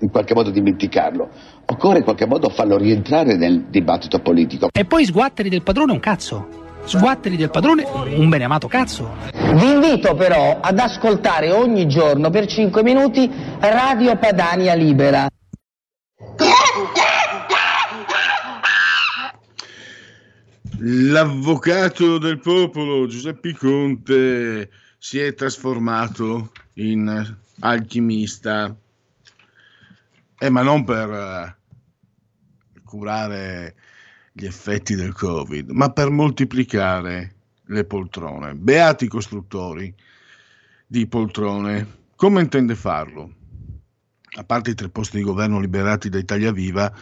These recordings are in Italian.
in qualche modo dimenticarlo. Occorre in qualche modo farlo rientrare nel dibattito politico. E poi sguatteri del padrone un cazzo. Sguatteri del padrone un beneamato cazzo. Vi invito però ad ascoltare ogni giorno per 5 minuti Radio Padania Libera. L'avvocato del popolo Giuseppe Conte si è trasformato in alchimista eh, ma non per uh, curare gli effetti del Covid, ma per moltiplicare le poltrone. Beati costruttori di poltrone. Come intende farlo? A parte i tre posti di governo liberati da Italia Viva,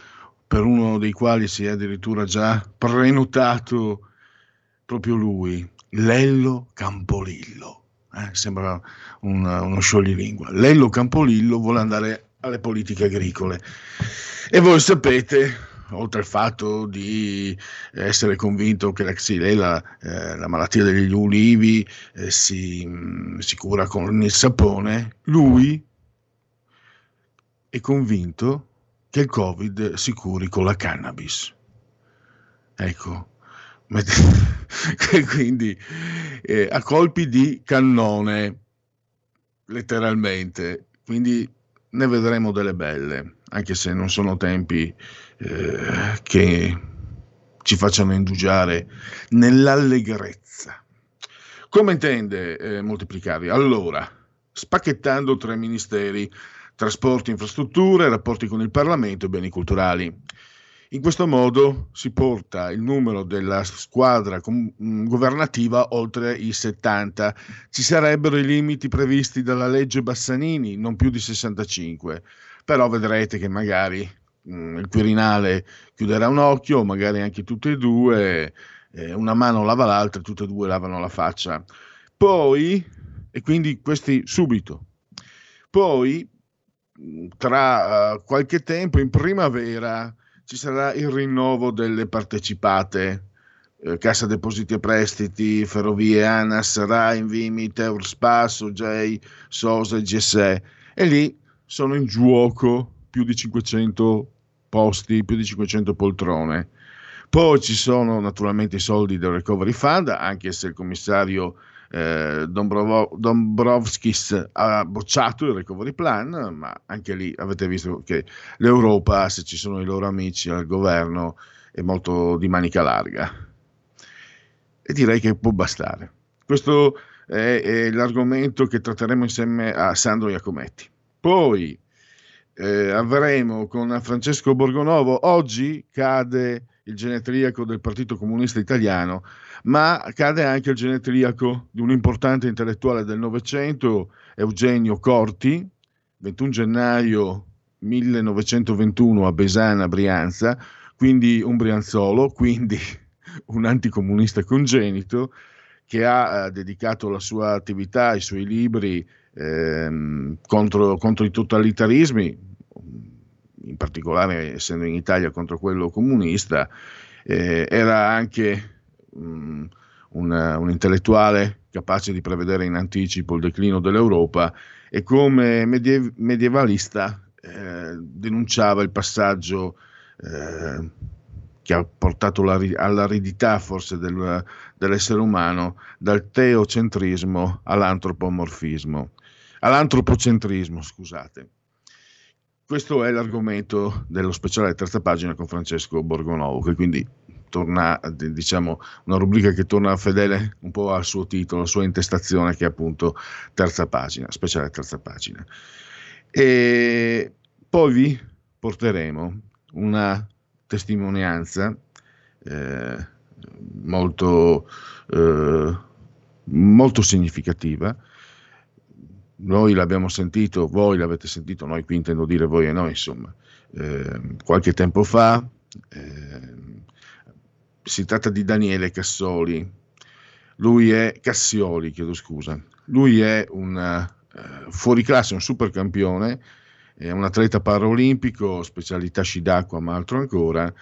per uno dei quali si è addirittura già prenotato proprio lui, Lello Campolillo. Eh, sembra un, uno scioglilingua. Lello Campolillo vuole andare alle politiche agricole. E voi sapete, oltre al fatto di essere convinto che la xylella, eh, la malattia degli ulivi, eh, si, mh, mm, si cura con il sapone, lui è convinto che il Covid si curi con la cannabis. Ecco, quindi eh, a colpi di cannone, letteralmente. Quindi ne vedremo delle belle, anche se non sono tempi eh, che ci facciano indugiare nell'allegrezza. Come intende eh, moltiplicarli? Allora, spacchettando tre ministeri, trasporti, infrastrutture, rapporti con il Parlamento e beni culturali. In questo modo si porta il numero della squadra mm, governativa oltre i 70. Ci sarebbero i limiti previsti dalla legge Bassanini, non più di 65. Però vedrete che magari mh, mm, il Quirinale chiuderà un occhio, magari anche tutte e due, eh, una mano lava l'altra, tutte e due lavano la faccia. Poi, e quindi questi subito, poi mm, tra uh, qualche tempo, in primavera, ci sarà il rinnovo delle partecipate. Eh, Cassa Depositi e Prestiti, Ferrovie, ANAS, RAI, Invimi, Teurspass, OJ, SOSA GSE. E lì sono in gioco più di 500 posti, più di 500 poltrone. Poi ci sono naturalmente i soldi del Recovery Fund, anche se il commissario eh, Dombrovskis ha bocciato il recovery plan, ma anche lì avete visto che l'Europa, se ci sono i loro amici al governo, è molto di manica larga. E direi che può bastare. Questo è, è l'argomento che tratteremo insieme a Sandro Iacometti. Poi eh, avremo con Francesco Borgonovo, oggi cade il genetriaco del Partito Comunista Italiano, ma cade anche il genetriaco di un importante intellettuale del Novecento, Eugenio Corti, 21 gennaio 1921 a Besana, Brianza, quindi un brianzolo, quindi un anticomunista congenito, che ha eh, dedicato la sua attività, i suoi libri ehm, contro, contro i totalitarismi, in particolare essendo in Italia contro quello comunista, eh, era anche um, un, un, intellettuale capace di prevedere in anticipo il declino dell'Europa e come medie- medievalista eh, denunciava il passaggio eh, che ha portato la, all'aridità forse del, dell'essere umano dal teocentrismo all'antropomorfismo. all'antropocentrismo, scusate. Questo è l'argomento dello speciale terza pagina con Francesco Borgonovo, che quindi torna, diciamo, una rubrica che torna fedele un po' al suo titolo, alla sua intestazione, che è appunto terza pagina, speciale terza pagina. E poi vi porteremo una testimonianza eh, molto, eh, molto significativa. Noi l'abbiamo sentito, voi l'avete sentito, noi qui intendo dire voi e noi, insomma, eh, qualche tempo fa. Eh, si tratta di Daniele Cassoli. Lui è Cassioli, chiedo scusa. Lui è un uh, fuoriclasse, un supercampione, è un atleta paraolimpico, specialità sci d'acqua, ma altro ancora.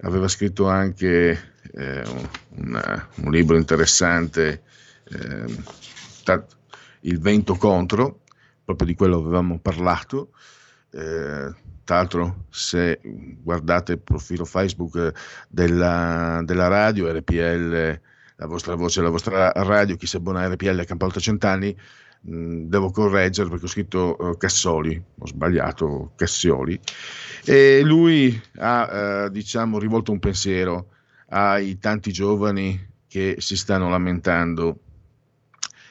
Aveva scritto anche eh, un, un, libro interessante, eh, Il vento contro, proprio di quello avevamo parlato. Eh, tra l'altro, se guardate il profilo Facebook della, della radio, RPL, la vostra voce, la vostra radio, chi si abbona a RPL a Campalto Cent'anni, devo correggere perché ho scritto uh, Cassoli, ho sbagliato Cassioli, e lui ha uh, diciamo rivolto un pensiero ai tanti giovani che si stanno lamentando,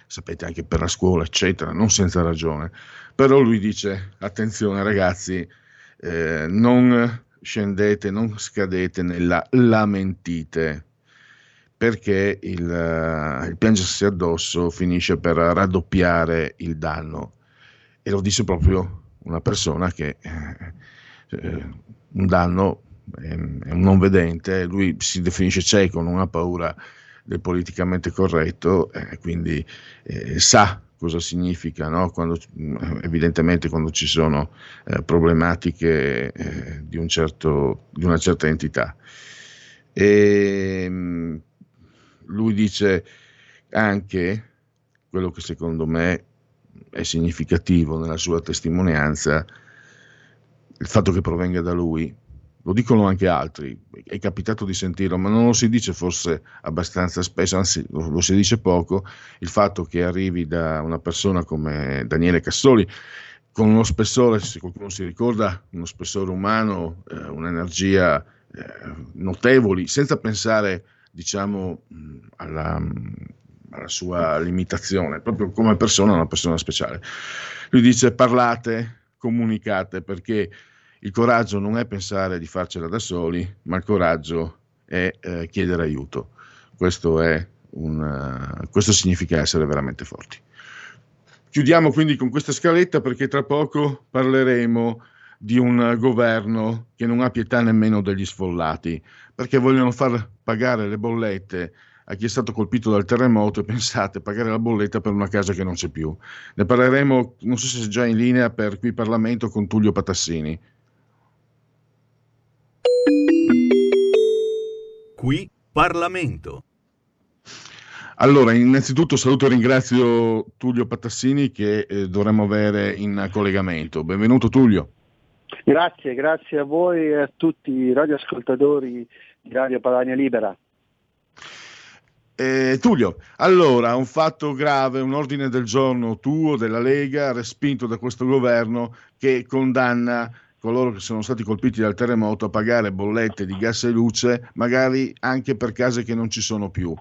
sapete anche per la scuola, eccetera, non senza ragione. Però lui dice, attenzione ragazzi, eh, non scendete, non scadete nella lamentite, perché il, uh, il piangersi addosso finisce per raddoppiare il danno. E lo dice proprio una persona che eh, eh un danno è, un non vedente, lui si definisce cieco, non ha paura del politicamente corretto, eh, quindi eh, sa cosa significa, no? quando, evidentemente quando ci sono eh, problematiche eh, di, un certo, di, una certa entità. E, ehm, lui dice anche quello che secondo me è significativo nella sua testimonianza, il fatto che provenga da lui, lo dicono anche altri, è capitato di sentirlo, ma non lo si dice forse abbastanza spesso, anzi lo, lo si dice poco, il fatto che arrivi da una persona come Daniele Cassoli, con uno spessore, se qualcuno si ricorda, uno spessore umano, eh, un'energia eh, notevoli, senza pensare, diciamo, alla, alla sua limitazione, proprio come persona, una persona speciale. Lui dice parlate, comunicate, perché il coraggio non è pensare di farcela da soli, ma il coraggio è eh, chiedere aiuto. Questo, una, eh, questo significa essere veramente forti. Chiudiamo quindi con questa scaletta perché tra poco parleremo di un governo che non ha pietà nemmeno degli sfollati, perché vogliono far pagare le bollette a chi è stato colpito dal terremoto e pensate pagare la bolletta per una casa che non c'è più. Ne parleremo, non so se è già in linea per qui Parlamento con Tullio Patassini. Qui Parlamento. Allora, innanzitutto saluto e ringrazio Tullio Patassini che eh, dovremmo avere in collegamento. Benvenuto Tullio. Grazie, grazie a voi e a tutti i radioascoltatori di Radio Padania Libera. Eh, Tullio, allora, un fatto grave, un ordine del giorno tuo, della Lega, respinto da questo governo che condanna coloro che sono stati colpiti dal terremoto a pagare bollette di gas e luce, magari anche per case che non ci sono più.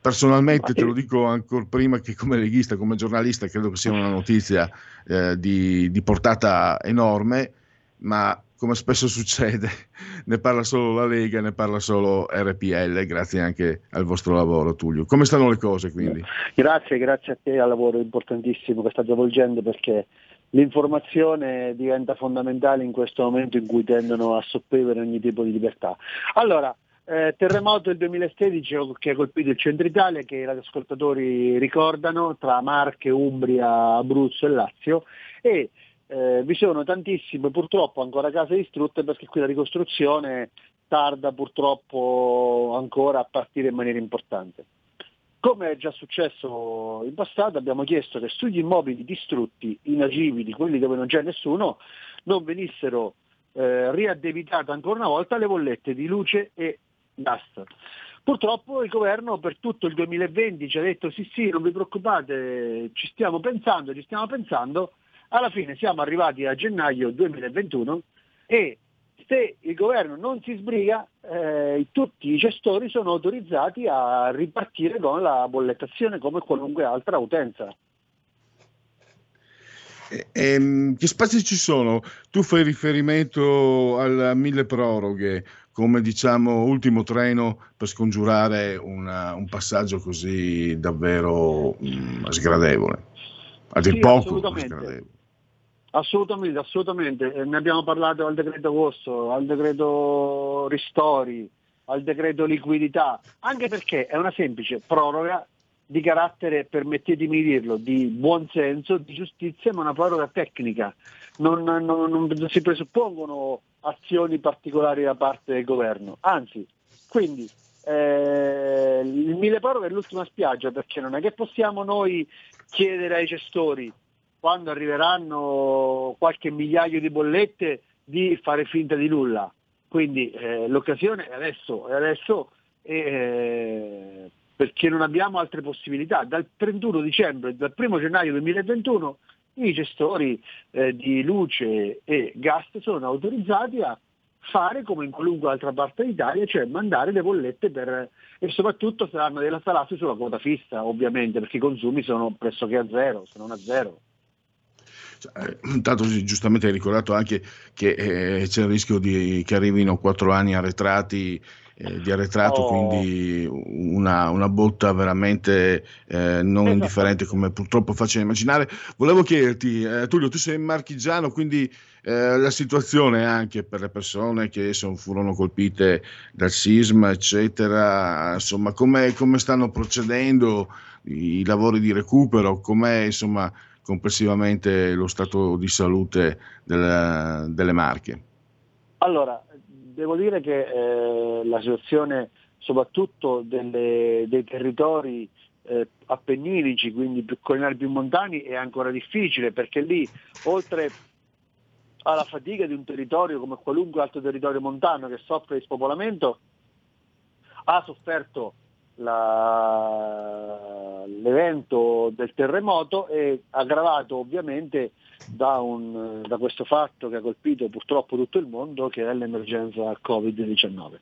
Personalmente te lo dico ancora prima che come leghista, come giornalista, credo che sia una notizia eh, di, di portata enorme, ma come spesso succede, ne parla solo la Lega, ne parla solo RPL, grazie anche al vostro lavoro Tullio. Come stanno le cose quindi? Grazie, grazie a te al lavoro importantissimo che state svolgendo perché l'informazione diventa fondamentale in questo momento in cui tendono a sopprimere ogni tipo di libertà. Allora, eh, terremoto del 2016 che ha colpito il centro Italia, che gli ascoltatori ricordano, tra Marche, Umbria, Abruzzo e Lazio, e eh, vi sono tantissime purtroppo ancora case distrutte perché qui la ricostruzione tarda purtroppo ancora a partire in maniera importante. Come è già successo in passato, abbiamo chiesto che sugli immobili distrutti, inagibili, quelli dove non c'è nessuno, non venissero eh, riaddebitate ancora una volta le bollette di luce e gas. Purtroppo il governo per tutto il 2020 ci ha detto sì sì, non vi preoccupate, ci stiamo pensando, ci stiamo pensando, alla fine siamo arrivati a gennaio 2021 e se il governo non si sbriga, eh, tutti i gestori sono autorizzati a ripartire con la bollettazione come qualunque altra utenza. E, ehm, che spazi ci sono? Tu fai riferimento al mille proroghe come diciamo ultimo treno per scongiurare una, un passaggio così davvero mh, mm, sgradevole, a dir sì, poco sgradevole. Assolutamente, assolutamente. Eh, ne abbiamo parlato al decreto agosto, al decreto ristori, al decreto liquidità, anche perché è una semplice proroga di carattere, permettetemi di dirlo, di buon senso, di giustizia, ma una proroga tecnica. Non, non, non si presuppongono azioni particolari da parte del governo, anzi, quindi eh, il mille proroghe è l'ultima spiaggia perché non è che possiamo noi chiedere ai gestori quando arriveranno qualche migliaio di bollette di fare finta di nulla. Quindi eh, l'occasione è adesso, è adesso eh, perché non abbiamo altre possibilità. Dal 31 dicembre, dal 1 gennaio 2021, i gestori eh, di luce e gas sono autorizzati a fare come in qualunque altra parte d'Italia, cioè mandare le bollette per, e soprattutto saranno della salassi sulla quota fissa, ovviamente, perché i consumi sono pressoché a zero, se non a zero. Cioè, intanto giustamente hai ricordato anche che eh, c'è il rischio di, che arrivino quattro anni arretrati eh, di arretrato, oh. quindi una, una, botta veramente eh, non esatto. indifferente come purtroppo facile immaginare. Volevo chiederti, eh, Tullio, tu sei marchigiano, quindi eh, la situazione anche per le persone che son, furono colpite dal sisma, eccetera, insomma, come stanno procedendo i lavori di recupero, com'è insomma complessivamente lo stato di salute delle, delle Marche? Allora, devo dire che eh, la situazione soprattutto delle, dei territori eh, appenninici, quindi più collinari più montani, è ancora difficile perché lì oltre alla fatica di un territorio come qualunque altro territorio montano che soffre di spopolamento, ha sofferto la, l'evento del terremoto e aggravato ovviamente da, un, da, questo fatto che ha colpito purtroppo tutto il mondo che è l'emergenza Covid-19.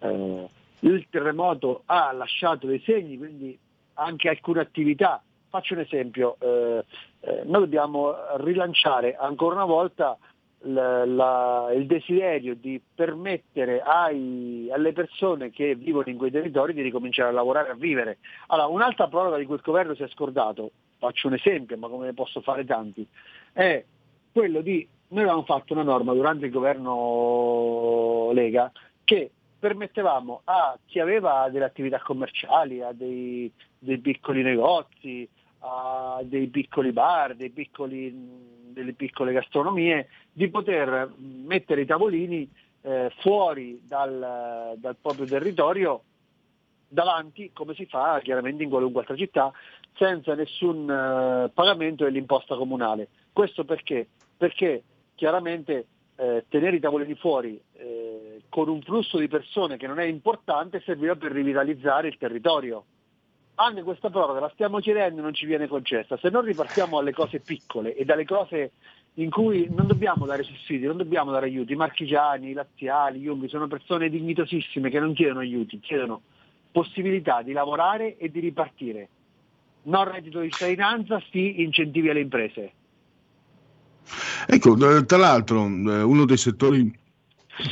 Eh, il terremoto ha lasciato dei segni, quindi anche alcune attività. Faccio un esempio, eh, eh, noi dobbiamo rilanciare ancora una volta la, la, il desiderio di permettere ai, alle persone che vivono in quei territori di ricominciare a lavorare, a vivere. Allora, un'altra proroga di cui il governo si è scordato, faccio un esempio, ma come ne posso fare tanti, è quello di, noi avevamo fatto una norma durante il governo Lega che permettevamo a chi aveva delle attività commerciali, a dei, dei piccoli negozi, a dei piccoli bar, dei piccoli, delle piccole gastronomie, di poter mettere i tavolini eh, fuori dal, dal proprio territorio davanti, come si fa chiaramente in qualunque altra città, senza nessun uh, pagamento dell'imposta comunale. Questo perché? Perché chiaramente eh, tenere i tavolini fuori eh, con un flusso di persone che non è importante serviva per rivitalizzare il territorio. Anche questa proroga la stiamo chiedendo e non ci viene concessa. Se non ripartiamo alle cose piccole e dalle cose in cui non dobbiamo dare sussidi, non dobbiamo dare aiuti, i marchigiani, i laziali, gli umbi sono persone dignitosissime che non chiedono aiuti, chiedono possibilità di lavorare e di ripartire. Non reddito di cittadinanza, sì incentivi alle imprese. Ecco, eh, tra l'altro eh, uno dei settori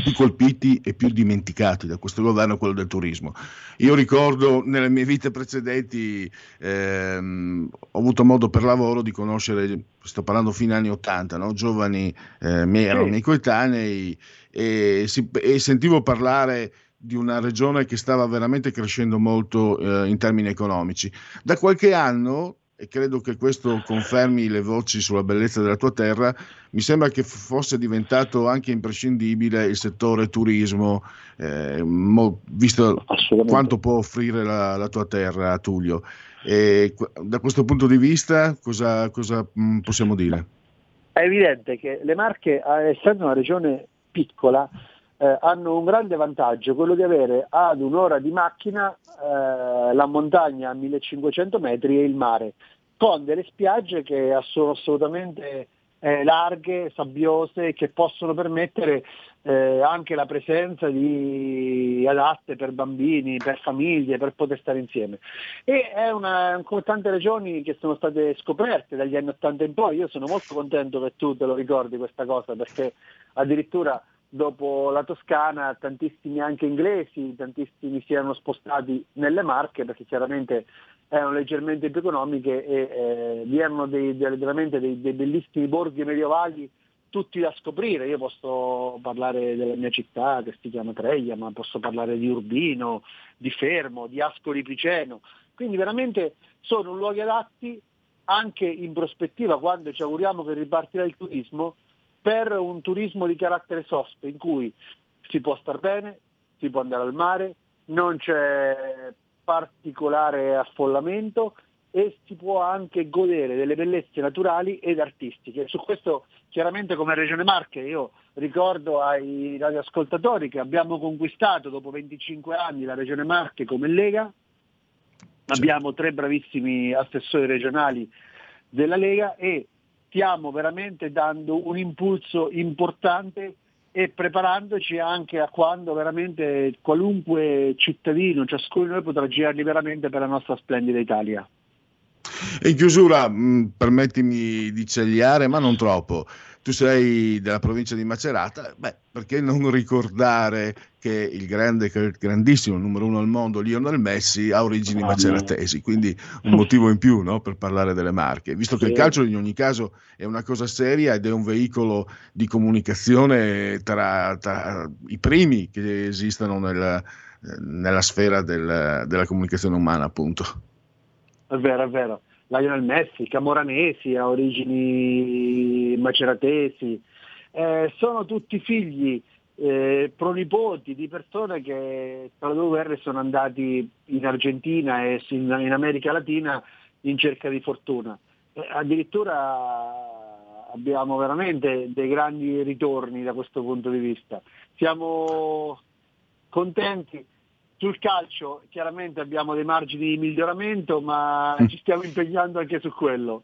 più colpiti e più dimenticati da questo governo è quello del turismo. Io ricordo nelle mie vite precedenti ehm, ho avuto modo per lavoro di conoscere, sto parlando fine anni 80, no? giovani eh, miei, erano miei coetanei e, si, e sentivo parlare di una regione che stava veramente crescendo molto eh, in termini economici. Da qualche anno, e credo che questo confermi le voci sulla bellezza della tua terra, mi sembra che fosse diventato anche imprescindibile il settore turismo, eh, mo, visto quanto può offrire la, la tua terra, Tullio. E, da questo punto di vista, cosa, cosa mh, mm, possiamo dire? È evidente che le Marche, essendo una regione piccola, eh, hanno un grande vantaggio, quello di avere ad un'ora di macchina eh, la montagna a 1500 metri e il mare, con delle spiagge che sono assolutamente eh, larghe, sabbiose, che possono permettere eh, anche la presenza di adatte per bambini, per famiglie, per poter stare insieme. E è una, come tante regioni che sono state scoperte dagli anni 80 in poi, io sono molto contento che tu te lo ricordi questa cosa, perché addirittura dopo la Toscana tantissimi anche inglesi, tantissimi si erano spostati nelle Marche perché chiaramente erano leggermente più economiche e eh, vi erano dei, dei, veramente dei, dei, bellissimi borghi medievali tutti da scoprire. Io posso parlare della mia città che si chiama Treglia, ma posso parlare di Urbino, di Fermo, di Ascoli Piceno. Quindi veramente sono luoghi adatti anche in prospettiva quando ci auguriamo che ripartirà il turismo per un turismo di carattere soft in cui si può star bene, si può andare al mare, non c'è particolare affollamento e si può anche godere delle bellezze naturali ed artistiche. Su questo chiaramente come Regione Marche io ricordo ai radioascoltatori che abbiamo conquistato dopo 25 anni la Regione Marche come Lega, abbiamo tre bravissimi assessori regionali della Lega e stiamo veramente dando un impulso importante e preparandoci anche a quando veramente qualunque cittadino, ciascuno di noi potrà girarli veramente per la nostra splendida Italia. In chiusura, mh, permettimi di cegliare, ma non troppo tu sei della provincia di Macerata, beh, perché non ricordare che il grande, grandissimo numero uno al mondo, Lionel Messi, ha origini maceratesi, quindi un motivo in più no, per parlare delle marche, visto che il calcio in ogni caso è una cosa seria ed è un veicolo di comunicazione tra, tra i primi che esistono nel, nella sfera del, della comunicazione umana, appunto. È vero, è vero. Lionel Messi, Camoranesi, ha origini maceratesi, eh, sono tutti figli eh, pronipoti di persone che tra le due guerre sono andati in Argentina e in, in America Latina in cerca di fortuna. Eh, addirittura abbiamo veramente dei grandi ritorni da questo punto di vista. Siamo contenti sul calcio chiaramente abbiamo dei margini di miglioramento, ma mm. ci stiamo impegnando anche su quello.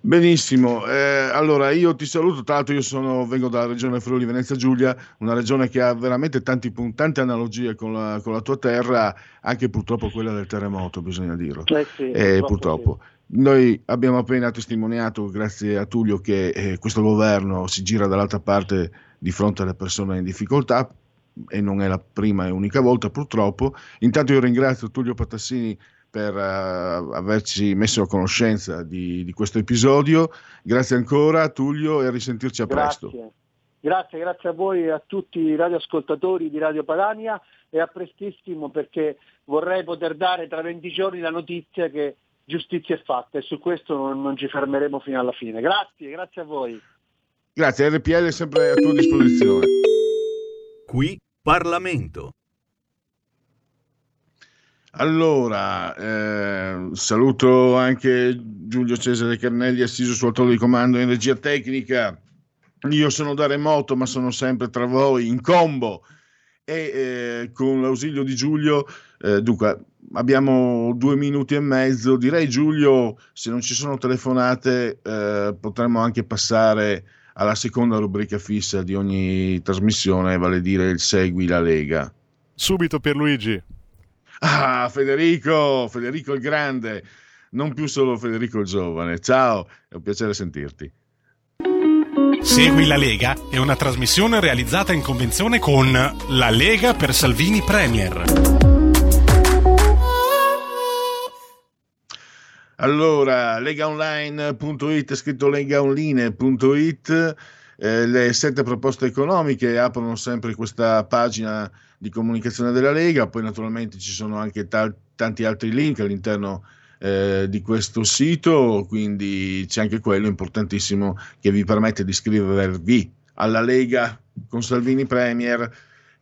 Benissimo, eh, allora io ti saluto, tra l'altro io sono, vengo dalla regione Friuli Venezia Giulia, una regione che ha veramente tanti, tante analogie con la, con la, tua terra, anche purtroppo quella del terremoto, bisogna dirlo. Eh sì, eh, purtroppo. Sì. Noi abbiamo appena testimoniato, grazie a Tullio, che eh, questo governo si gira dall'altra parte di fronte alle persone in difficoltà, e non è la prima e unica volta purtroppo. Intanto io ringrazio Tullio Patassini per uh, averci messo a conoscenza di, di, questo episodio. Grazie ancora Tullio e a risentirci a grazie. presto. Grazie, grazie a voi e a tutti i radioascoltatori di Radio Padania e a prestissimo perché vorrei poter dare tra 20 giorni la notizia che giustizia è fatta e su questo non, non ci fermeremo fino alla fine. Grazie, grazie a voi. Grazie, RPL è sempre a tua disposizione. Qui Parlamento. Allora, eh, saluto anche Giulio Cesare Carnelli assiso sul trono di comando in regia tecnica. Io sono da remoto, ma sono sempre tra voi in combo e eh, con l'ausilio di Giulio, eh, dunque abbiamo due minuti e mezzo. Direi Giulio, se non ci sono telefonate, eh, potremmo anche passare alla seconda rubrica fissa di ogni trasmissione, vale a dire il Segui la Lega. Subito per Luigi. Ah, Federico, Federico il Grande, non più solo Federico il Giovane. Ciao, è un piacere sentirti. Segui la Lega è una trasmissione realizzata in convenzione con La Lega per Salvini Premier. Allora, legaonline.it, scritto legaonline.it, eh, le sette proposte economiche aprono sempre questa pagina di comunicazione della Lega, poi naturalmente ci sono anche ta- tanti altri link all'interno eh, di questo sito, quindi c'è anche quello importantissimo che vi permette di iscrivervi alla Lega con Salvini Premier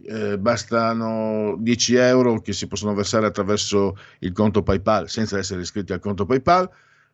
eh, bastano 10 euro che si possono versare attraverso il conto PayPal senza essere iscritti al conto PayPal,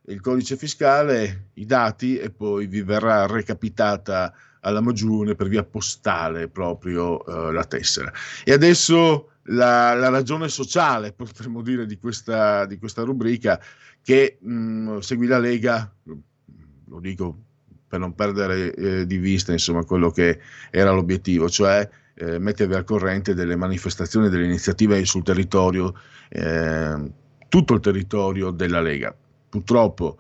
il codice fiscale, i dati e poi vi verrà recapitata alla Magione per via postale proprio eh, la tessera. E adesso la, la, ragione sociale, potremmo dire, di questa, di questa rubrica che mh, mm, Segui la Lega, lo dico per non perdere eh, di vista insomma, quello che era l'obiettivo, cioè eh, mettervi al corrente delle manifestazioni, delle iniziative sul territorio, eh, tutto il territorio della Lega. Purtroppo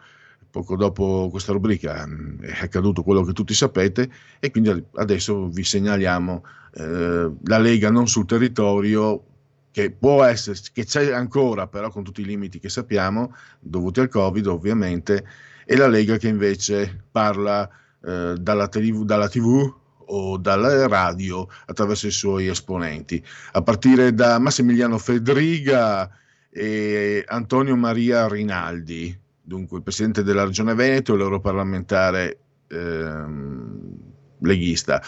poco dopo questa rubrica mm, è accaduto quello che tutti sapete e quindi adesso vi segnaliamo eh, la Lega non sul territorio che può essere, che c'è ancora però con tutti i limiti che sappiamo dovuti al Covid ovviamente e la Lega che invece parla eh, dalla, TV, dalla TV o dalla radio attraverso i suoi esponenti, a partire da Massimiliano Fedriga e Antonio Maria Rinaldi, dunque presidente della Regione Veneto e l'europarlamentare ehm, leghista,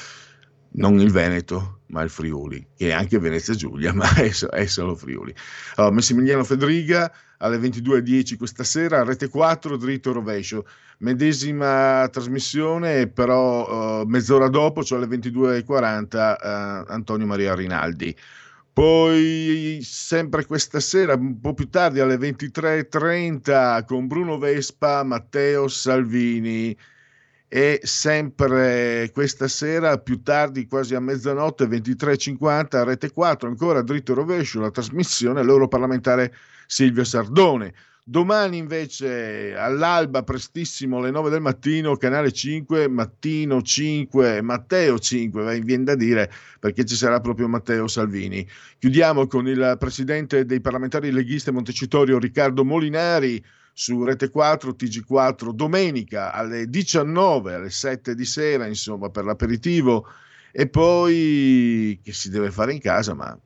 non il Veneto, ma il Friuli, che è anche Venezia Giulia, ma è, è solo Friuli. Allora, Massimiliano Fedriga alle 22.10 questa sera, Rete 4, dritto rovescio. Medesima trasmissione, però uh, mezz'ora dopo, cioè alle 22.40, uh, Antonio Maria Rinaldi. Poi sempre questa sera, un po' più tardi alle 23.30 con Bruno Vespa, Matteo Salvini e sempre questa sera, più tardi, quasi a mezzanotte, 23.50 a Rete 4, ancora dritto rovescio, la trasmissione l'europarlamentare Silvio Sardone. Domani invece all'alba, prestissimo, alle 9 del mattino, canale 5, mattino 5, Matteo 5, viene da dire perché ci sarà proprio Matteo Salvini. Chiudiamo con il presidente dei parlamentari leghisti Montecitorio Riccardo Molinari su Rete 4, TG4, domenica alle 19, alle 7 di sera, insomma, per l'aperitivo e poi che si deve fare in casa, ma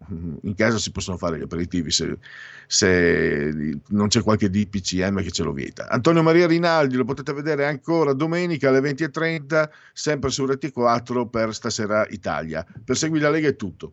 in casa si possono fare gli aperitivi se, se non c'è qualche DPCM che ce lo vieta. Antonio Maria Rinaldi lo potete vedere ancora domenica alle 20.30, sempre su Rete 4 per Stasera Italia. Per Segui la Lega è tutto.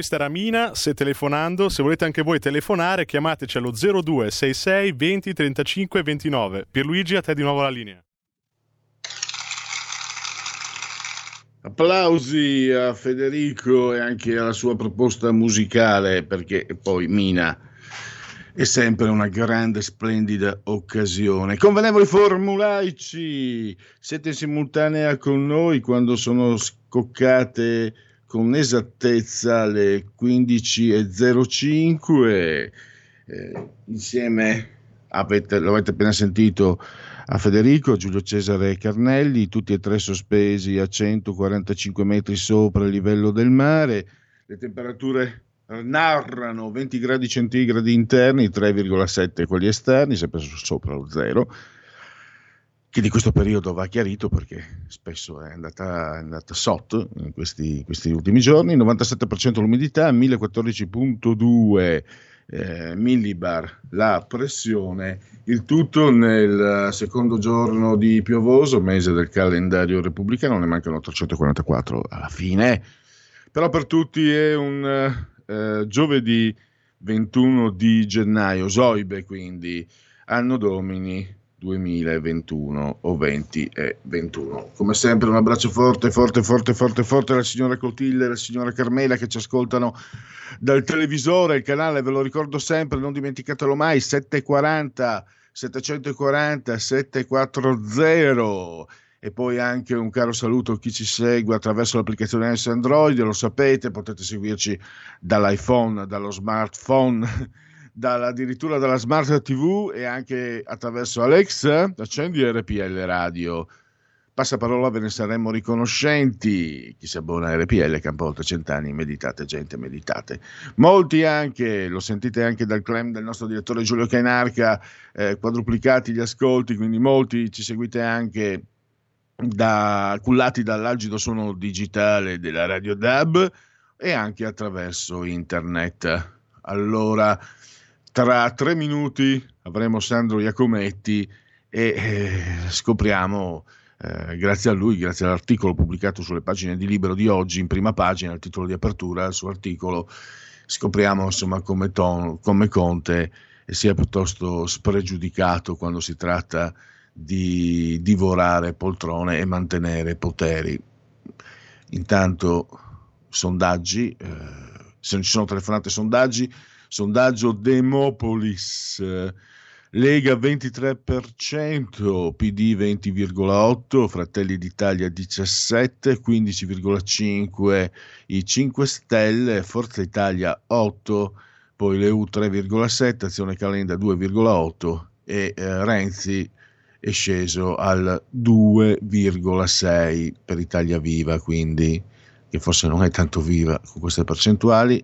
Questa era Mina, se telefonando, se volete anche voi telefonare chiamateci allo 0266 20 35 29. Pierluigi a te di nuovo la linea. Applausi a Federico e anche alla sua proposta musicale perché poi Mina è sempre una grande, splendida occasione. Convenevoli formulaici, siete in simultanea con noi quando sono scoccate con esattezza le 15.05. Eh, insieme avete, lo avete appena sentito a Federico, Giulio Cesare Carnelli, tutti e tre sospesi a 145 metri sopra il livello del mare. Le temperature narrano 20 gradi centigradi interni, 3,7 quelli esterni, sempre sopra lo zero, che di questo periodo va chiarito perché spesso è andata, è andata sotto in questi, questi, ultimi giorni, 97% l'umidità, 1014.2 eh, millibar la pressione, il tutto nel secondo giorno di piovoso, mese del calendario repubblicano, ne mancano 344 alla fine, però per tutti è un eh, giovedì 21 di gennaio, Zoibe quindi, anno domini 2021 o 20 e 21. Come sempre un abbraccio forte, forte, forte, forte, forte alla signora Clotilde e alla signora Carmela che ci ascoltano dal televisore, il canale, ve lo ricordo sempre, non dimenticatelo mai, 740 740 740 e poi anche un caro saluto a chi ci segue attraverso l'applicazione S Android, lo sapete, potete seguirci dall'iPhone, dallo smartphone, dalla, addirittura dalla smart TV e anche attraverso Alexa, accendi RPL Radio. Passaparola ve ne saremmo riconoscenti. Chi si abbona a RPL campa oltre cent'anni, meditate gente, meditate. Molti anche, lo sentite anche dal claim del nostro direttore Giulio Cainarca, eh, quadruplicati gli ascolti, quindi molti ci seguite anche da, cullati dall'algido suono digitale della Radio DAB e anche attraverso internet. Allora, tra tre minuti avremo Sandro Iacometti e eh, scopriamo, eh, grazie a lui, grazie all'articolo pubblicato sulle pagine di Libero di oggi, in prima pagina, il titolo di apertura del suo articolo, scopriamo insomma come, ton, come Conte sia piuttosto spregiudicato quando si tratta di divorare poltrone e mantenere poteri. Intanto sondaggi, eh, se non ci sono telefonate sondaggi, sondaggio Demopolis, Lega 23%, PD 20,8%, Fratelli d'Italia 17%, 15,5% i 5 Stelle, Forza Italia 8%, poi l'EU 3,7%, Azione Calenda 2,8% e eh, Renzi è sceso al 2,6 per Italia Viva, quindi che forse non è tanto viva con queste percentuali,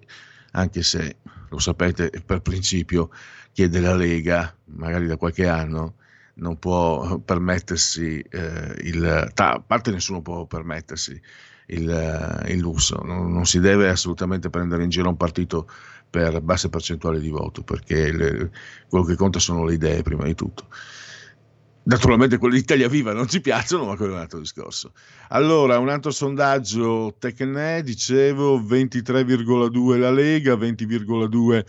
anche se lo sapete per principio chi è della Lega, magari da qualche anno, non può permettersi eh, il... a parte nessuno può permettersi il, il lusso, non, non, si deve assolutamente prendere in giro un partito per basse percentuali di voto, perché le, quello che conta sono le idee prima di tutto. Naturalmente quelli di Italia Viva non ci piacciono, ma quello è un altro discorso. Allora, un altro sondaggio Tecne, dicevo, 23,2 la Lega, 20,2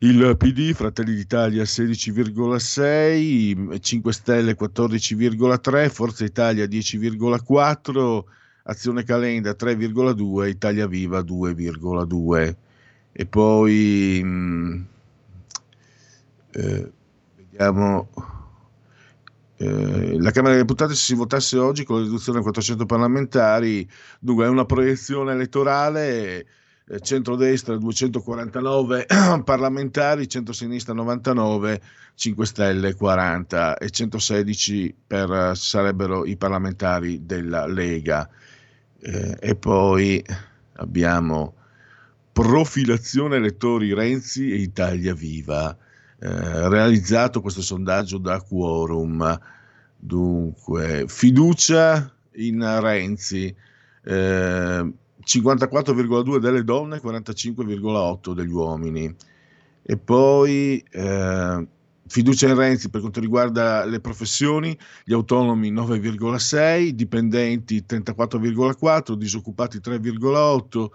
il PD, Fratelli d'Italia 16,6, 5 Stelle 14,3, Forza Italia 10,4, Azione Calenda 3,2, Italia Viva 2,2. E poi mh, mm, eh, vediamo eh, la Camera dei Deputati se si votasse oggi con la riduzione a 400 parlamentari, dunque è una proiezione elettorale, eh, centrodestra 249 parlamentari, centrosinistra 99, 5 Stelle 40 e 116 per, sarebbero i parlamentari della Lega. Eh, e poi abbiamo profilazione elettori Renzi e Italia Viva eh, realizzato questo sondaggio da Quorum. Dunque, fiducia in Renzi, eh, 54,2 delle donne, 45,8 degli uomini. E poi eh, fiducia in Renzi per quanto riguarda le professioni, gli autonomi 9,6, dipendenti 34,4, disoccupati 3,8,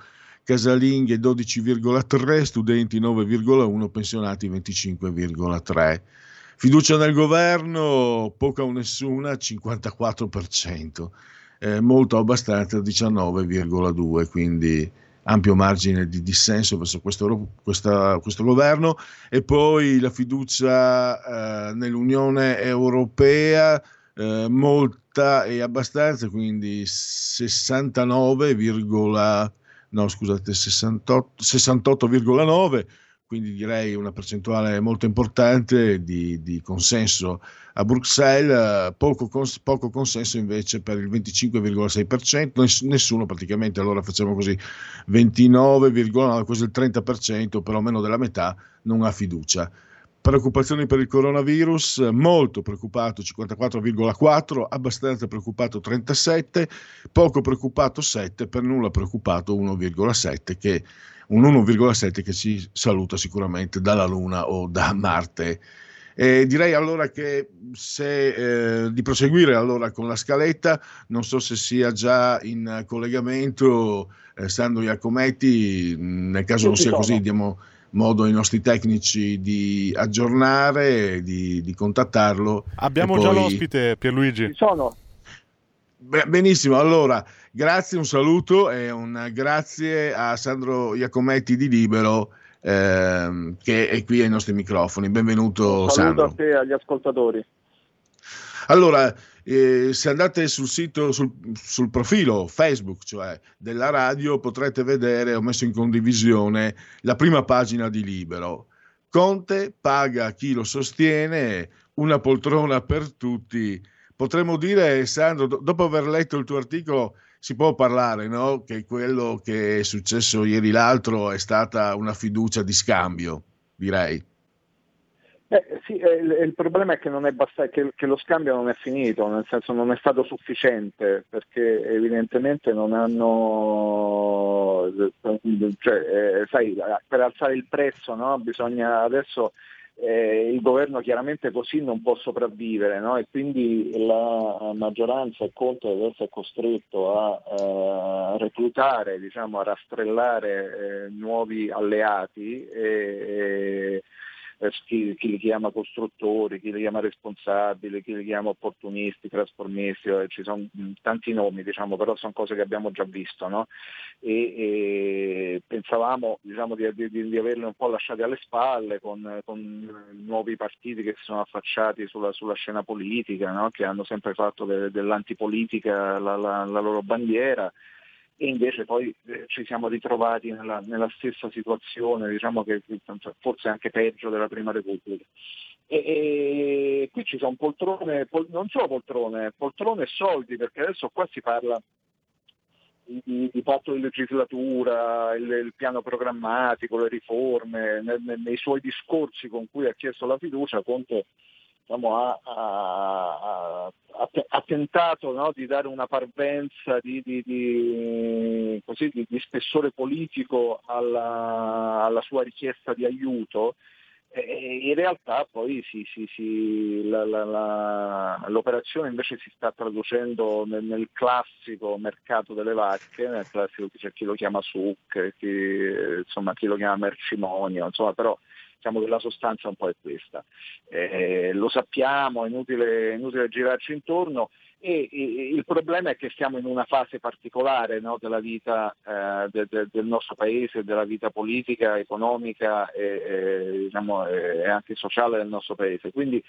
casalinghe 12,3, studenti 9,1, pensionati 25,3. Fiducia nel governo, poca o nessuna, 54%, eh, molto abbastanza 19,2, quindi ampio margine di dissenso verso questo, questa, questo governo e poi la fiducia eh, nell'Unione Europea eh, molta e abbastanza, quindi 69, no scusate 68, 68,9 quindi direi una percentuale molto importante di, di consenso a Bruxelles, poco, cons- poco, consenso invece per il 25,6%, nessuno praticamente, allora facciamo così, 29,9, quasi il 30%, però meno della metà, non ha fiducia. Preoccupazioni per il coronavirus, molto preoccupato 54,4, abbastanza preoccupato 37, poco preoccupato 7, per nulla preoccupato 1,7 che un 1,7 che ci saluta sicuramente dalla Luna o da Marte. E direi allora che se, eh, di proseguire allora con la scaletta, non so se sia già in collegamento eh, Sandro Iacometti, nel caso non sia così diamo modo ai nostri tecnici di aggiornare, di, di contattarlo. Abbiamo poi... già l'ospite Pierluigi. Ci sono. Benissimo, allora grazie, un saluto e un grazie a Sandro Iacometti di Libero ehm, che è qui ai nostri microfoni. Benvenuto un Sandro. a te e agli ascoltatori. Allora, eh, se andate sul sito, sul, sul, profilo Facebook, cioè della radio, potrete vedere, ho messo in condivisione la prima pagina di Libero. Conte paga chi lo sostiene, una poltrona per tutti potremmo dire, Sandro, dopo aver letto il tuo articolo, si può parlare no? che quello che è successo ieri l'altro è stata una fiducia di scambio, direi. Eh, sì, eh, il, problema è che, è basta, che, che, lo scambio non è finito, nel senso non è stato sufficiente, perché evidentemente non hanno, cioè, eh, sai, per alzare il prezzo no? bisogna adesso eh, il governo chiaramente così non può sopravvivere no? e quindi la maggioranza e Conte deve essere costretto a eh, reclutare, diciamo, a rastrellare eh, nuovi alleati e, chi, chi, li chiama costruttori, chi li chiama responsabili, chi li chiama opportunisti, trasformisti, eh, ci sono mm, tanti nomi, diciamo, però sono cose che abbiamo già visto. No? E, e pensavamo diciamo, di, di, di, averle un po' lasciate alle spalle con, con nuovi partiti che si sono affacciati sulla, sulla scena politica, no? che hanno sempre fatto de, dell'antipolitica la, la, la loro bandiera e invece poi eh, ci siamo ritrovati nella, nella stessa situazione, diciamo che forse anche peggio della Prima Repubblica. E, e qui ci sono poltrone, pol, non solo poltrone, poltrone e soldi, perché adesso qua si parla di, di patto di legislatura, il, il, piano programmatico, le riforme, nei, nei suoi discorsi con cui ha chiesto la fiducia, Conte diciamo, ha, ha, ha, tentato no, di dare una parvenza di, di, di, così, di spessore politico alla, alla, sua richiesta di aiuto. In realtà poi si, si, si, la, la, la, l'operazione invece si sta traducendo nel, nel, classico mercato delle vacche, nel classico c'è chi lo chiama suc, chi, insomma, chi lo chiama mercimonio, insomma, però diciamo che la sostanza un po' è questa. Eh, lo sappiamo, è inutile, inutile girarci intorno e, e, il problema è che siamo in una fase particolare no, della vita eh, de, de, del nostro paese, della vita politica, economica e, e, diciamo, e anche sociale del nostro paese. Quindi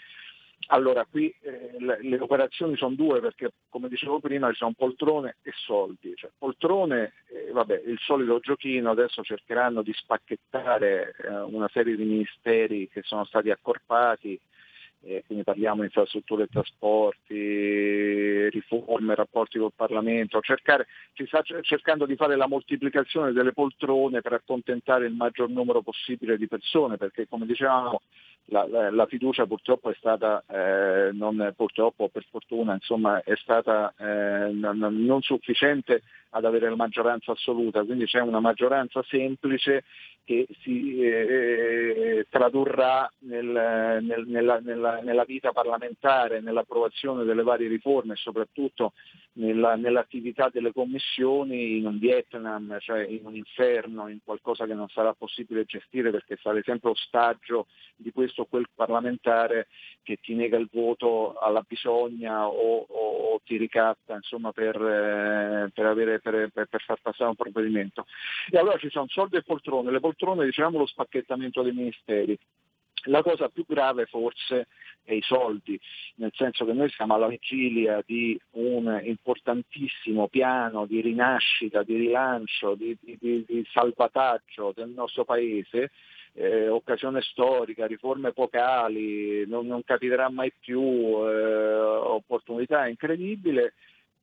allora, qui eh, le, le, operazioni sono due perché, come dicevo prima, ci sono poltrone e soldi. Cioè, poltrone, eh, vabbè, il solito giochino, adesso cercheranno di spacchettare eh, una serie di ministeri che sono stati accorpati, eh, quindi parliamo di infrastrutture e trasporti, riforme, rapporti col Parlamento, cercare, si sta cercando di fare la moltiplicazione delle poltrone per accontentare il maggior numero possibile di persone, perché come dicevamo la, la, la, fiducia purtroppo è stata, eh, non purtroppo per fortuna, insomma, è stata eh, non, non, sufficiente ad avere la maggioranza assoluta, quindi c'è una maggioranza semplice che si eh, tradurrà nel, nel, nella, nella, nella, vita parlamentare, nell'approvazione delle varie riforme e soprattutto nella, nell'attività delle commissioni in un Vietnam, cioè in un inferno, in qualcosa che non sarà possibile gestire perché sarà sempre ostaggio di questo o quel parlamentare che ti nega il voto alla bisogna o, o, o ti ricatta insomma, per, eh, per, avere, per, per, far passare un provvedimento. E allora ci sono soldi e poltrone, le poltrone diciamo lo spacchettamento dei ministeri. La cosa più grave forse è i soldi, nel senso che noi siamo alla vigilia di un importantissimo piano di rinascita, di rilancio, di, di, di salvataggio del nostro Paese eh, occasione storica, riforme epocali, non, non capiterà mai più, eh, opportunità incredibile.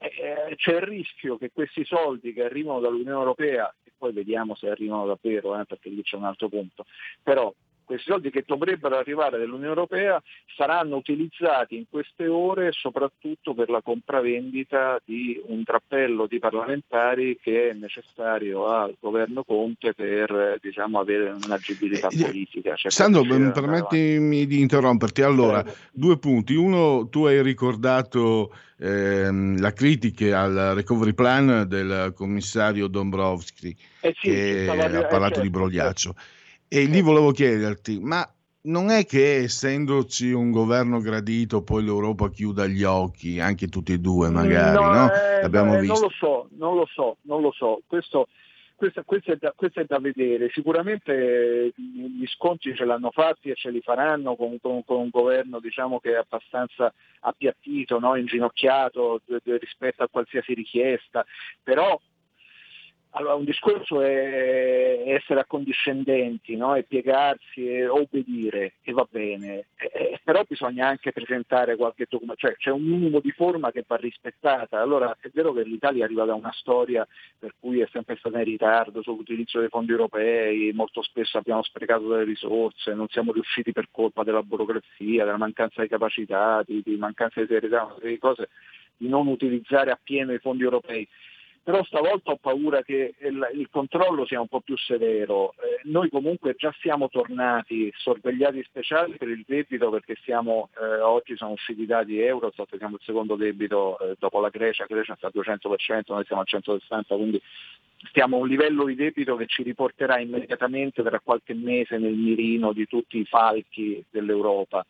Eh, c'è il rischio che questi soldi che arrivano dall'Unione Europea, e poi vediamo se arrivano davvero, eh, perché lì c'è un altro punto, però questi soldi che dovrebbero arrivare dall'Unione Europea saranno utilizzati in queste ore soprattutto per la compravendita di un trappello di parlamentari che è necessario al governo Conte per diciamo, avere un'agibilità eh, politica. Cioè, Sandro, permettimi di interromperti. Allora, Prego. due punti. Uno, tu hai ricordato ehm, la critica al recovery plan del commissario Dombrovski eh sì, che ha parlato certo, di brogliaccio. Certo. E lì volevo chiederti, ma non è che essendoci un governo gradito poi l'Europa chiuda gli occhi, anche tutti e due magari, no? no? Eh, eh, visto. Non lo so, non lo so, non lo so. Questo, questo, questo, è da, questo, è da, vedere. Sicuramente gli sconti ce l'hanno fatti e ce li faranno con, con, con un governo diciamo, che è abbastanza appiattito, no? inginocchiato rispetto a qualsiasi richiesta, però allora, un discorso è essere accondiscendenti no? e piegarsi e obbedire, e va bene, eh, però bisogna anche presentare qualche documento, cioè c'è un minimo di forma che va rispettata. Allora è vero che l'Italia arriva da una storia per cui è sempre stata in ritardo sull'utilizzo dei fondi europei, molto spesso abbiamo sprecato delle risorse, non siamo riusciti per colpa della burocrazia, della mancanza di capacità, di, di mancanza di serietà, di cose, di non utilizzare appieno i fondi europei però stavolta ho paura che il, il controllo sia un po' più severo. Eh, noi comunque già siamo tornati sorvegliati speciali per il debito perché siamo, eh, oggi sono usciti i dati Eurostat, siamo il secondo debito eh, dopo la Grecia, Grecia sta al 200%, noi siamo al 160%, quindi stiamo a un livello di debito che ci riporterà immediatamente tra qualche mese nel mirino di tutti i falchi dell'Europa.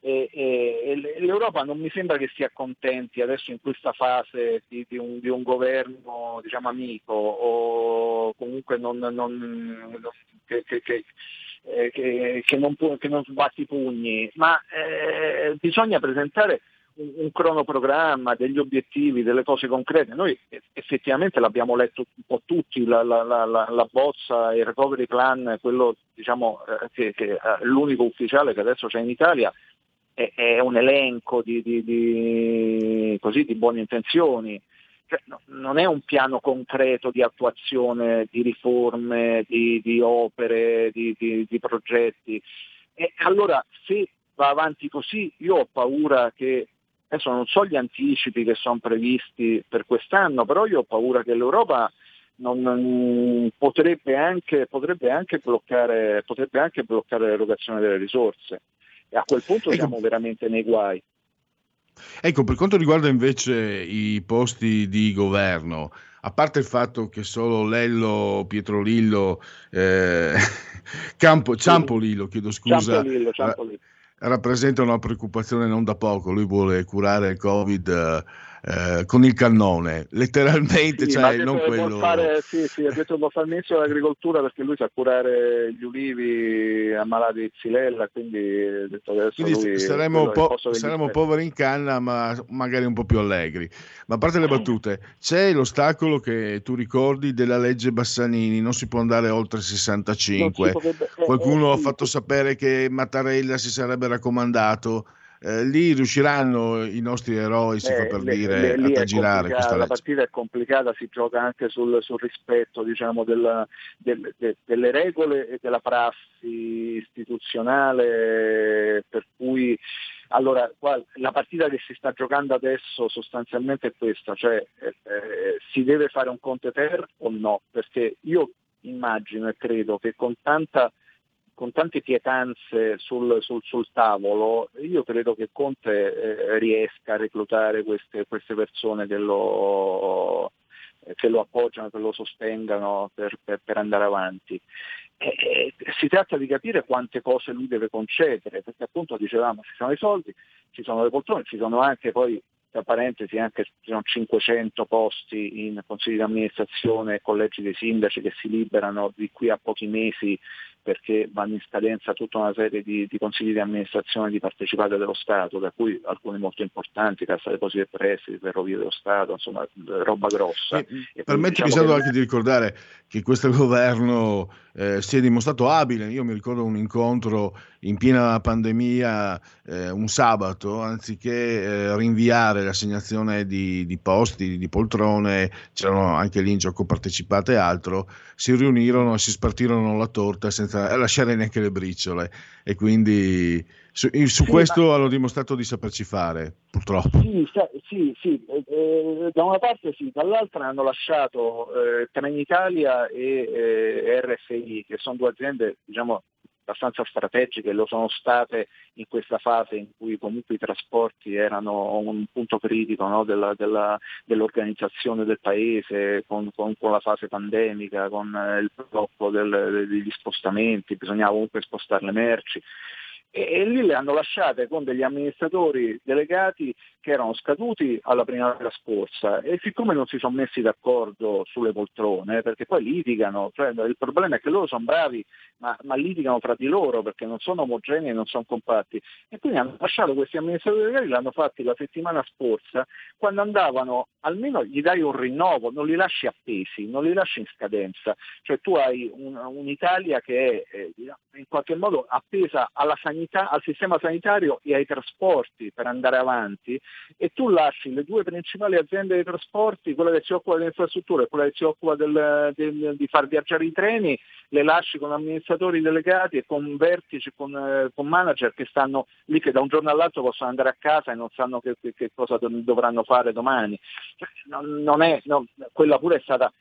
E, e, e, l'Europa non mi sembra che si accontenti adesso in questa fase di, di, un, di un, governo diciamo, amico o comunque non, non, che, che, che, eh, che, non, che non sbatti i pugni, ma eh, bisogna presentare un, un, cronoprogramma, degli obiettivi, delle cose concrete. Noi effettivamente l'abbiamo letto un po' tutti, la, la, la, la bozza, il recovery plan, quello diciamo, eh, che, che è l'unico ufficiale che adesso c'è in Italia, è, è un elenco di, di, di, così, di buone intenzioni. Cioè, no, non è un piano concreto di attuazione di riforme, di, di opere, di, progetti. E allora se va avanti così io ho paura che, adesso non so gli anticipi che sono previsti per quest'anno, però io ho paura che l'Europa non, potrebbe, anche, potrebbe, anche bloccare, potrebbe anche bloccare l'erogazione delle risorse e a quel punto ecco. siamo veramente nei guai. Ecco, per quanto riguarda invece i posti di governo, a parte il fatto che solo Lello, Pietrolillo, eh, Campo, Ciampolillo, chiedo scusa, Ciampolillo, Ciampolillo. rappresenta una preoccupazione non da poco, lui vuole curare il Covid eh, con il cannone, letteralmente, sì, cioè, non quello... Fare, sì, sì, ha detto può fare il ministro dell'agricoltura perché lui sa curare gli ulivi ammalati di xylella, quindi, detto quindi saremo, po- saremo poveri in canna, ma magari un po' più allegri. Ma a parte le battute, c'è l'ostacolo che tu ricordi della legge Bassanini, non si può andare oltre 65. Potrebbe... Eh, Qualcuno eh, ha fatto sapere che Mattarella si sarebbe raccomandato eh, lì riusciranno i nostri eroi, si eh, fa per le, dire, le, a girare questa legge. La partita è complicata, si gioca anche sul, sul rispetto diciamo, della, del, de, delle regole e della prassi istituzionale, per cui allora, la partita che si sta giocando adesso sostanzialmente è questa, cioè eh, eh, si deve fare un Conte Ter o no? Perché io immagino e credo che con tanta con tante pietanze sul, sul, sul, tavolo, io credo che Conte eh, riesca a reclutare queste, queste persone che lo, che lo, appoggiano, che lo sostengano per, per, per andare avanti. E, si tratta di capire quante cose lui deve concedere, perché appunto dicevamo ci sono i soldi, ci sono le poltrone, ci sono anche poi tra parentesi anche ci sono 500 posti in consigli di amministrazione e collegi dei sindaci che si liberano di qui a pochi mesi perché vanno in scadenza tutta una serie di, di consigli di amministrazione di partecipate dello Stato, da cui alcuni molto importanti, Cassa Depositi e Prestiti, Ferrovie dello Stato, insomma roba grossa. E, permettimi diciamo che... anche di ricordare che questo governo eh, si è dimostrato abile, io mi ricordo un incontro in piena pandemia eh, un sabato, anziché eh, rinviare l'assegnazione di, di, posti, di poltrone, c'erano anche lì in gioco partecipate e altro, si riunirono e si spartirono la torta senza lasciare neanche le briciole e quindi su, su sì, questo ma... hanno dimostrato di saperci fare, purtroppo. Sì, sì, sì. Eh, da una parte sì, dall'altra hanno lasciato eh, Trenitalia e eh, RFI, che sono due aziende diciamo, abbastanza strategiche, lo sono state in questa fase in cui comunque i trasporti erano un punto critico no, della, della, dell'organizzazione del paese, con, con, con, la fase pandemica, con il blocco del, degli spostamenti, bisognava comunque spostare le merci e, e, lì le hanno lasciate con degli amministratori delegati che erano scaduti alla primavera scorsa. E siccome non si sono messi d'accordo sulle poltrone, perché poi litigano, cioè il problema è che loro sono bravi ma, ma litigano fra di loro perché non sono omogenei e non sono compatti. E quindi hanno lasciato questi amministratori delegati, l'hanno fatti la settimana scorsa quando andavano, almeno gli dai un rinnovo, non li lasci appesi, non li lasci in scadenza, cioè tu hai un, un'Italia che è eh, in qualche modo appesa alla sanità, al sistema sanitario e ai trasporti per andare avanti e tu lasci le due principali aziende dei trasporti, quella che si occupa delle infrastrutture e quella che si occupa del, del, di far viaggiare i treni, le lasci con amministratori delegati e con vertici, con, eh, con, manager che stanno lì che da un giorno all'altro possono andare a casa e non sanno che, che, che cosa dovranno fare domani. Cioè, non, non è, no, quella pure è stata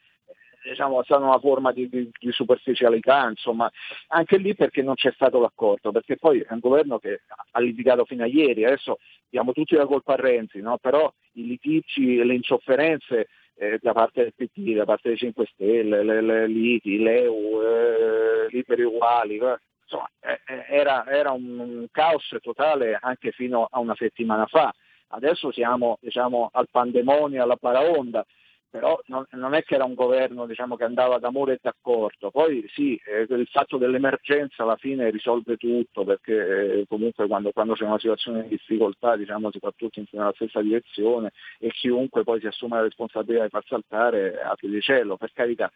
diciamo, stata una forma di, di, di, superficialità, insomma, anche lì perché non c'è stato l'accordo, perché poi è un governo che ha litigato fino a ieri, adesso diamo tutti la colpa a Renzi, no? però i litigi e le insofferenze eh, da parte del PT, da parte dei 5 Stelle, le, le liti, l'EU, eh, liberi uguali, eh, insomma, eh, era, era un caos totale anche fino a una settimana fa. Adesso siamo diciamo, al pandemonio, alla paraonda però non, non, è che era un governo diciamo, che andava d'amore e d'accordo. Poi sì, eh, il fatto dell'emergenza alla fine risolve tutto, perché eh, comunque quando, quando, c'è una situazione di difficoltà diciamo, si va tutti nella stessa direzione e chiunque poi si assume la responsabilità di far saltare apre di cielo, per carità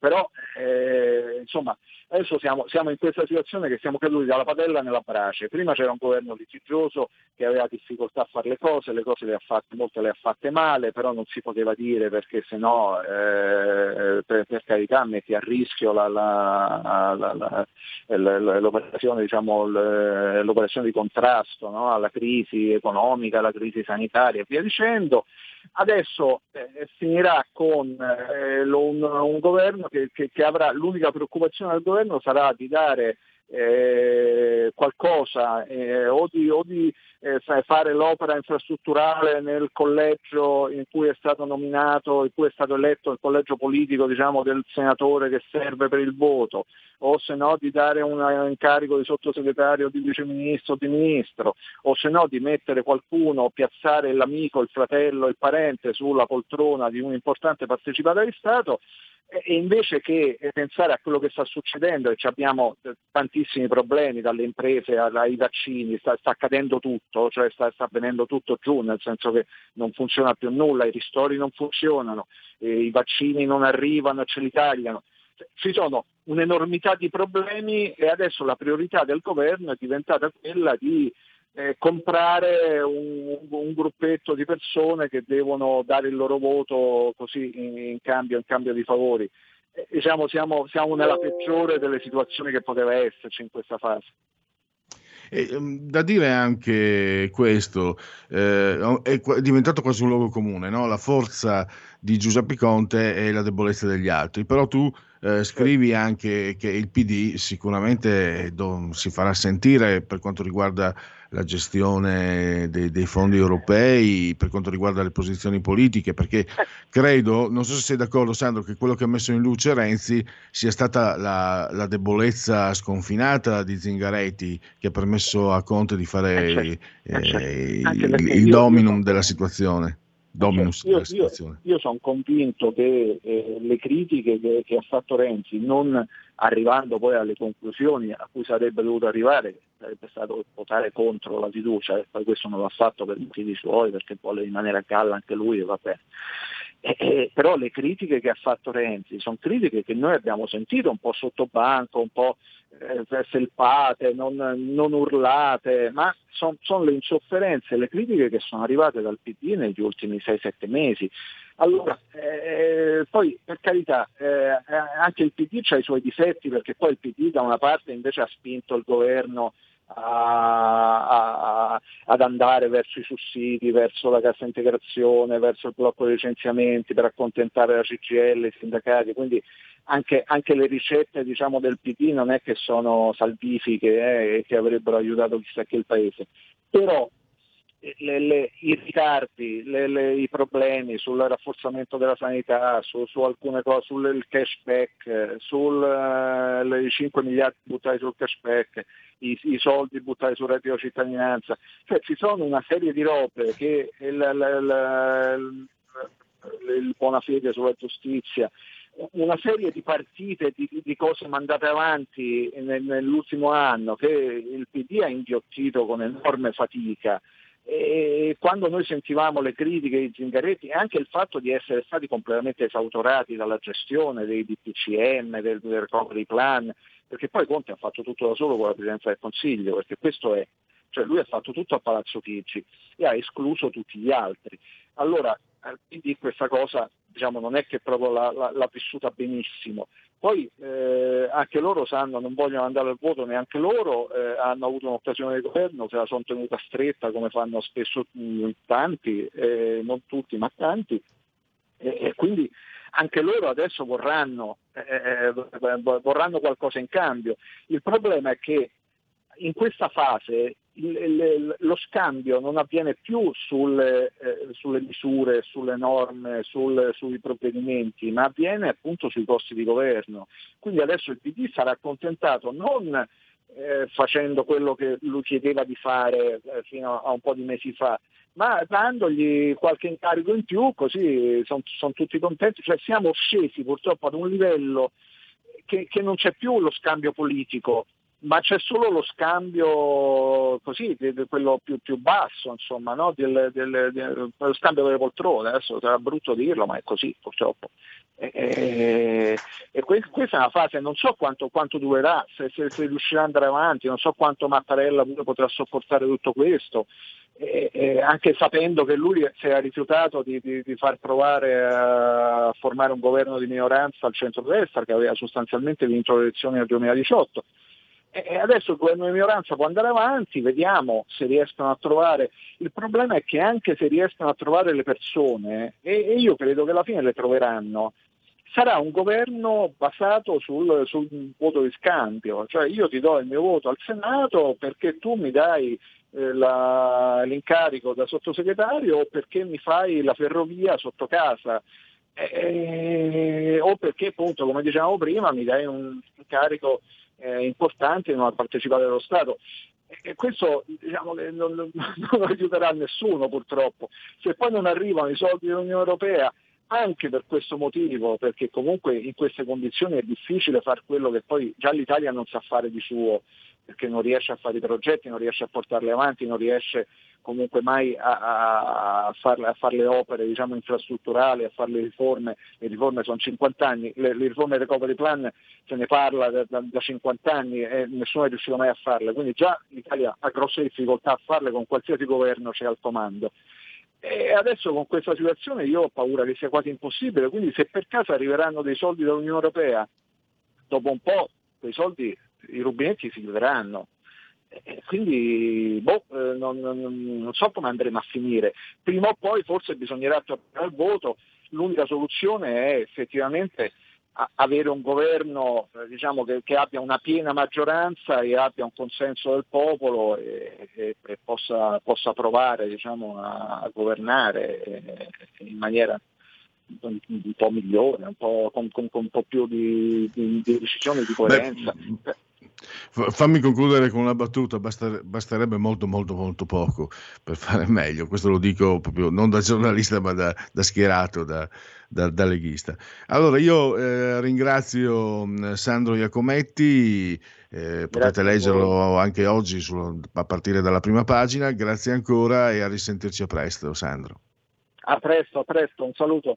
però eh, insomma adesso siamo, siamo, in questa situazione che siamo caduti dalla padella nella brace, prima c'era un governo litigioso che aveva difficoltà a fare le cose, le cose le ha fatte, molte le ha fatte male, però non si poteva dire perché se no eh, per, per, carità metti a rischio la, la, la, l'operazione, diciamo, l'operazione, di contrasto no? alla crisi economica, alla crisi sanitaria e via dicendo. Adesso eh, finirà con eh, lo, un, un, governo che, che, che, avrà l'unica preoccupazione del governo sarà di dare eh, qualcosa eh, o di, o di eh, fare l'opera infrastrutturale nel collegio in cui è stato nominato, in cui è stato eletto il collegio politico diciamo, del senatore che serve per il voto, o se no di dare un incarico di sottosegretario, di viceministro, di ministro, o se no di mettere qualcuno, piazzare l'amico, il fratello, il parente sulla poltrona di un importante partecipante di Stato e invece che pensare a quello che sta succedendo, e abbiamo tantissimi problemi dalle imprese ai vaccini, sta, sta accadendo tutto, cioè sta, sta, avvenendo tutto giù, nel senso che non funziona più nulla, i ristori non funzionano, i vaccini non arrivano e ce li tagliano. Ci sono un'enormità di problemi e adesso la priorità del governo è diventata quella di eh, comprare un, un, gruppetto di persone che devono dare il loro voto così in, in, cambio, in cambio, di favori. Eh, diciamo, siamo, siamo nella peggiore delle situazioni che poteva esserci in questa fase. E, um, da dire anche questo, eh, è diventato quasi un luogo comune, no? la forza di Giuseppe Conte è la debolezza degli altri, però tu eh, scrivi anche che il PD sicuramente do, si farà sentire per quanto riguarda la gestione dei, dei, fondi europei, per quanto riguarda le posizioni politiche, perché credo, non so se sei d'accordo Sandro, che quello che ha messo in luce Renzi sia stata la, la debolezza sconfinata di Zingaretti che ha permesso a Conte di fare eh, il, il dominum della situazione. Dominus io, io, io sono convinto che eh, le critiche che, che, ha fatto Renzi, non arrivando poi alle conclusioni a cui sarebbe dovuto arrivare, sarebbe stato votare contro la fiducia, e poi questo non l'ha fatto per motivi suoi, perché vuole rimanere a galla anche lui e va bene. Eh, eh, però le critiche che ha fatto Renzi sono critiche che noi abbiamo sentito un po' sotto banco, un po' eh, felpate, non, non, urlate, ma sono son le insofferenze, le critiche che sono arrivate dal PD negli ultimi 6-7 mesi. Allora, eh, poi per carità, eh, anche il PD ha i suoi difetti perché poi il PD da una parte invece ha spinto il governo a, a, ad andare verso i sussidi, verso la cassa integrazione, verso il blocco dei licenziamenti per accontentare la CGL, i sindacati, quindi anche, anche le ricette diciamo, del PD non è che sono salvifiche eh, e che avrebbero aiutato chissà che il Paese. Però le, le, i ritardi, le, i problemi sul rafforzamento della sanità, su, su alcune cose, sul cashback, sui uh, 5 miliardi buttati sul cashback, i, i, soldi buttati sul reddito cittadinanza, cioè ci sono una serie di robe che il, il, il, il buona fede sulla giustizia, una serie di partite, di, di cose mandate avanti nel, nell'ultimo anno che il PD ha inghiottito con enorme fatica e quando noi sentivamo le critiche di Zingaretti e anche il fatto di essere stati completamente esautorati dalla gestione dei DPCM, del, del recovery plan, perché poi Conte ha fatto tutto da solo con la Presidenza del Consiglio, perché questo è, cioè lui ha fatto tutto a Palazzo Chigi e ha escluso tutti gli altri. Allora, quindi questa cosa diciamo, non è che proprio l'ha, l'ha, vissuta benissimo. Poi eh, anche loro sanno, non vogliono andare al voto neanche loro, eh, hanno avuto un'occasione di governo, se la sono tenuta stretta come fanno spesso mh, tanti, eh, non tutti ma tanti, e quindi anche loro adesso vorranno, eh, eh, vorranno qualcosa in cambio. Il problema è che in questa fase lo scambio non avviene più sulle, eh, sulle misure, sulle norme, sul, sui provvedimenti, ma avviene appunto sui costi di governo. Quindi adesso il PD sarà accontentato non eh, facendo quello che lui chiedeva di fare eh, fino a un po' di mesi fa, ma dandogli qualche incarico in più, così sono son tutti contenti. Cioè siamo scesi purtroppo ad un livello che, che non c'è più lo scambio politico, ma c'è solo lo scambio così, quello più, più basso, insomma, no? del, del, del, lo scambio delle poltrone, adesso sarà brutto dirlo, ma è così purtroppo. E, e, e questa è una fase, non so quanto, quanto durerà, se, se, se, riuscirà ad andare avanti, non so quanto Mattarella potrà sopportare tutto questo, e, anche sapendo che lui si era rifiutato di, di, di, far provare a formare un governo di minoranza al centro-destra che aveva sostanzialmente vinto le elezioni nel 2018 e adesso il governo di minoranza può andare avanti, vediamo se riescono a trovare. Il problema è che anche se riescono a trovare le persone, e, io credo che alla fine le troveranno, sarà un governo basato sul, sul, voto di scambio, cioè io ti do il mio voto al Senato perché tu mi dai eh, la, l'incarico da sottosegretario o perché mi fai la ferrovia sotto casa. Eh, o perché appunto, come dicevamo prima, mi dai un incarico eh, importanti non ha partecipato allo Stato. E questo diciamo, non, non, aiuterà nessuno purtroppo. Se poi non arrivano i soldi dell'Unione Europea, anche per questo motivo, perché comunque in queste condizioni è difficile fare quello che poi già l'Italia non sa fare di suo, perché non riesce a fare i progetti, non riesce a portarli avanti, non riesce comunque mai a, a, farle, a fare le opere diciamo, infrastrutturali, a fare le riforme, le riforme sono 50 anni, le, le riforme del recovery plan se ne parla da, da, da 50 anni e nessuno è riuscito mai a farle, quindi già l'Italia ha grosse difficoltà a farle con qualsiasi governo c'è al comando. E adesso con questa situazione io ho paura che sia quasi impossibile, quindi se per caso arriveranno dei soldi dall'Unione Europea, dopo un po' quei soldi i rubinetti si chiuderanno. Quindi boh, eh, non, non, so come andremo a finire. Prima o poi forse bisognerà tornare al voto. l'unica soluzione è effettivamente avere un governo eh, diciamo, che, che, abbia una piena maggioranza e abbia un consenso del popolo e, e, e possa, possa, provare diciamo, a, a, governare eh, in maniera un, un po' migliore, un po', con, con, con, un po' più di, di, di decisione, di coerenza. Beh, Fammi concludere con una battuta, basterebbe molto molto molto poco per fare meglio, questo lo dico proprio non da giornalista ma da, da schierato, da, da, da, leghista. Allora io eh, ringrazio mm, Sandro Iacometti, eh, potete leggerlo anche oggi sul, a partire dalla prima pagina, grazie ancora e a risentirci a presto Sandro. A presto, a presto, un saluto.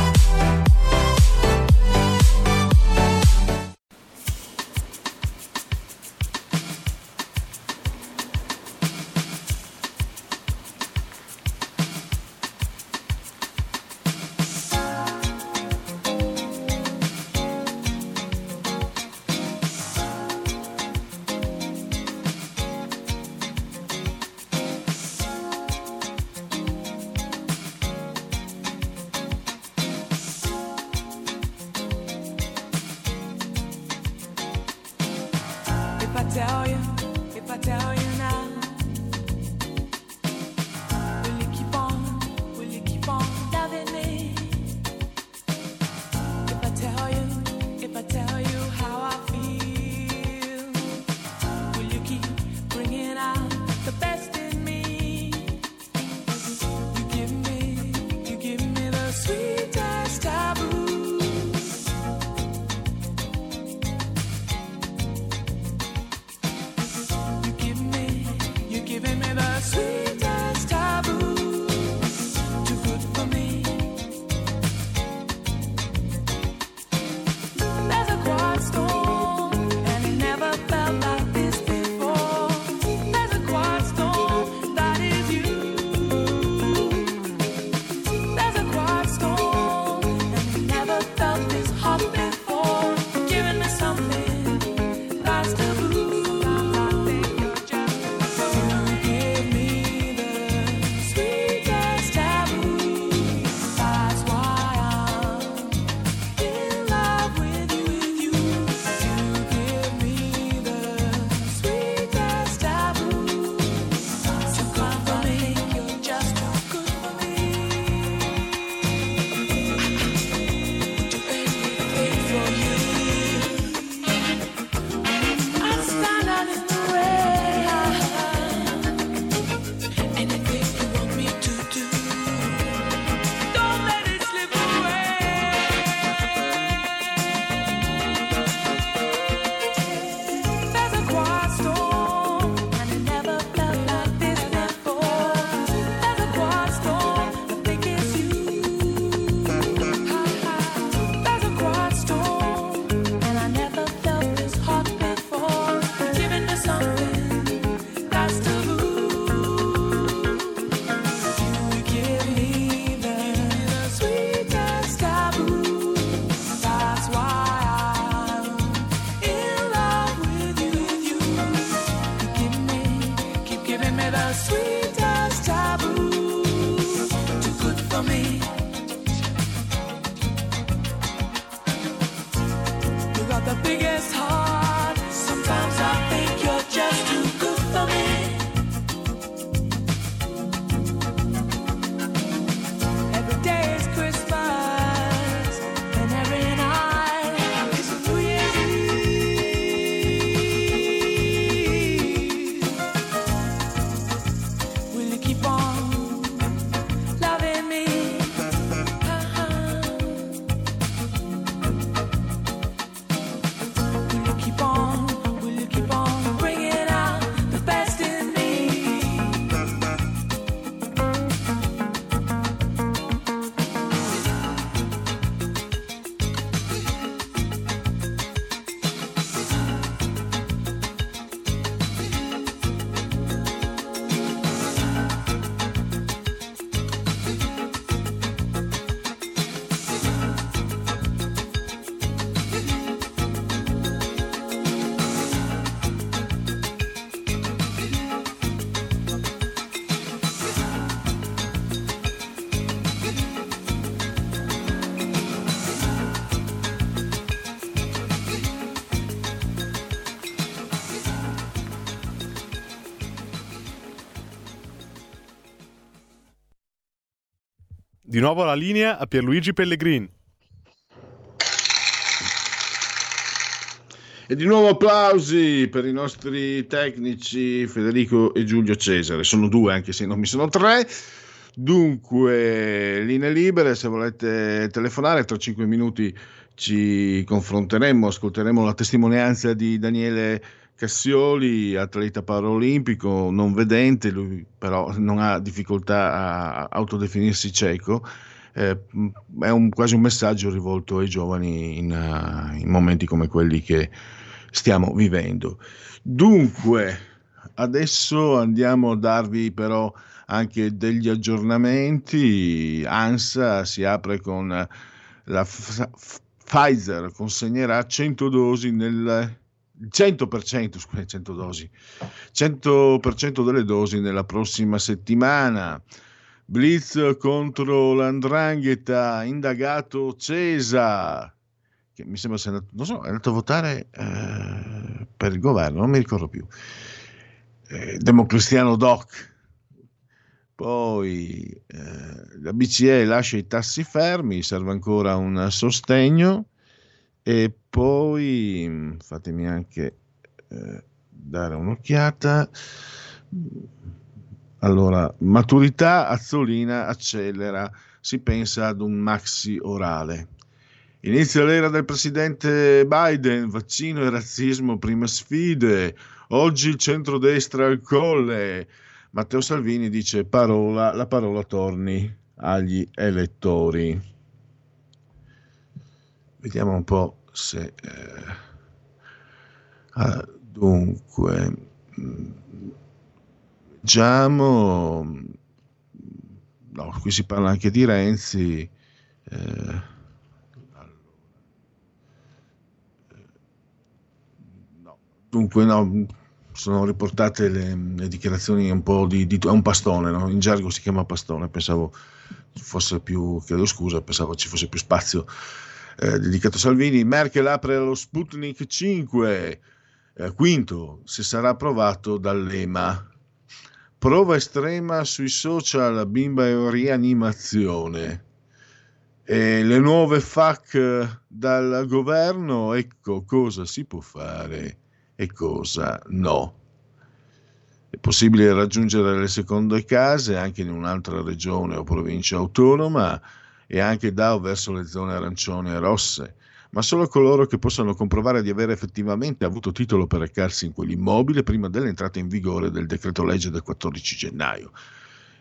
Nuovo la linea a Pierluigi Pellegrin. E di nuovo applausi per i nostri tecnici Federico e Giulio Cesare. Sono due, anche se non mi sono tre. Dunque, linee libere, se volete telefonare, tra cinque minuti ci confronteremo, ascolteremo la testimonianza di Daniele Cassioli, atleta paraolimpico, non vedente, lui però non ha difficoltà a autodefinirsi cieco. Eh, è un, quasi un messaggio rivolto ai giovani in, uh, in momenti come quelli che stiamo vivendo. Dunque, adesso andiamo a darvi però anche degli aggiornamenti. ANSA si apre con la Pfizer consegnerà 100 dosi nel 100%, scusa, 100 dosi, 100% delle dosi nella prossima settimana. Blitz contro l'andrangheta, indagato Cesa, che mi sembra sia andato, so, è andato a votare eh, per il governo, non mi ricordo più. Eh, Democristiano Doc. Poi eh, la BCE lascia i tassi fermi, serve ancora un sostegno. E poi fatemi anche eh, dare un'occhiata. Allora, maturità, Azzolina accelera, si pensa ad un maxi orale. Inizia l'era del presidente Biden, vaccino e razzismo, prime sfide. Oggi il centrodestra al colle. Matteo Salvini dice parola, la parola torni agli elettori. Vediamo un po' se... Eh, ah, dunque, leggiamo... No, qui si parla anche di Renzi. Eh, no, dunque, no, sono riportate le, le, dichiarazioni un po' di, di un pastone, no? in gergo si chiama pastone, pensavo fosse più, chiedo scusa, pensavo ci fosse più spazio eh, dedicato a Salvini. Merkel apre lo Sputnik 5, eh, quinto, se sarà approvato dall'EMA. Prova estrema sui social, bimba in rianimazione. E le nuove FAC dal governo, ecco cosa si può fare e cosa no. È possibile raggiungere le seconde case anche in un'altra regione o provincia autonoma e anche da o verso le zone arancioni e rosse, ma solo coloro che possano comprovare di aver effettivamente avuto titolo per recarsi in quell'immobile prima dell'entrata in vigore del decreto legge del 14 gennaio.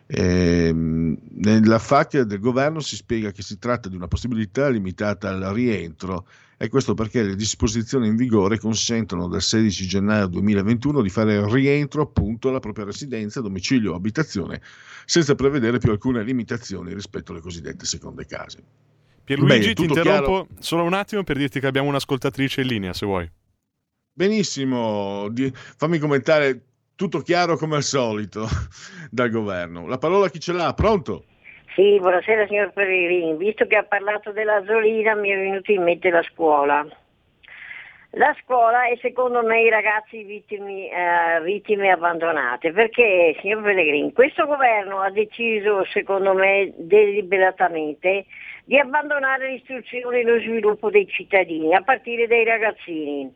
Eh, nella FAC del governo si spiega che si tratta di una possibilità limitata al rientro e questo perché le disposizioni in vigore consentono dal 16 gennaio 2021 di fare rientro appunto alla propria residenza, domicilio o abitazione senza prevedere più alcune limitazioni rispetto alle cosiddette seconde case. Pierluigi, Beh, ti interrompo chiaro? solo un attimo per dirti che abbiamo un'ascoltatrice in linea, se vuoi. Benissimo, di, fammi commentare tutto chiaro come al solito dal governo. La parola a chi ce l'ha? Pronto? Sì, buonasera signor Peregrini. Visto che ha parlato della Zolina mi è venuto in mente la scuola. La scuola e secondo me i ragazzi vittime, eh, vittime abbandonate, perché signor Pellegrini, questo governo ha deciso secondo me deliberatamente di abbandonare l'istruzione e lo sviluppo dei cittadini, a partire dai ragazzini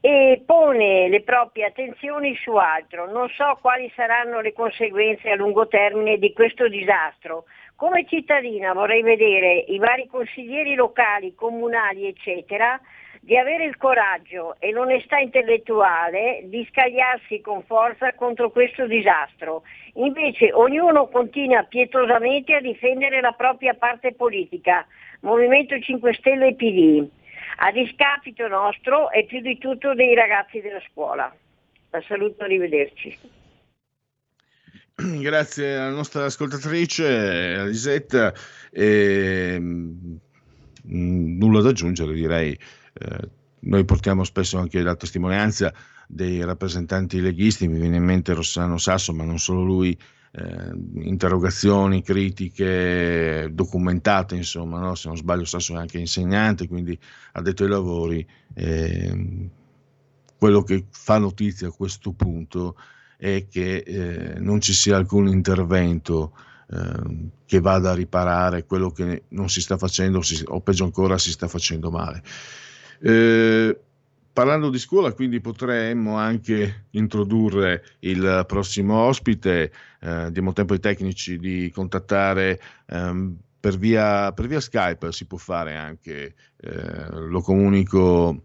e pone le proprie attenzioni su altro. Non so quali saranno le conseguenze a lungo termine di questo disastro. Come cittadina vorrei vedere i vari consiglieri locali, comunali, eccetera, di avere il coraggio e l'onestà intellettuale di scagliarsi con forza contro questo disastro. Invece ognuno continua pietosamente a difendere la propria parte politica, Movimento 5 Stelle e PD, a discapito nostro e più di tutto dei ragazzi della scuola. La saluto, arrivederci. Grazie alla nostra ascoltatrice Lisetta. E, nulla da aggiungere, direi eh, noi portiamo spesso anche la testimonianza dei rappresentanti leghisti, mi viene in mente Rossano Sasso, ma non solo lui, eh, interrogazioni, critiche documentate, insomma, no? se non sbaglio Sasso è anche insegnante, quindi ha detto ai lavori. Eh, quello che fa notizia a questo punto è che eh, non ci sia alcun intervento eh, che vada a riparare quello che non si sta facendo si, o peggio ancora si sta facendo male. Eh, parlando di scuola, quindi potremmo anche introdurre il prossimo ospite, eh, diamo tempo ai tecnici di contattare ehm, per, via, per, via, Skype, si può fare anche, eh, lo comunico,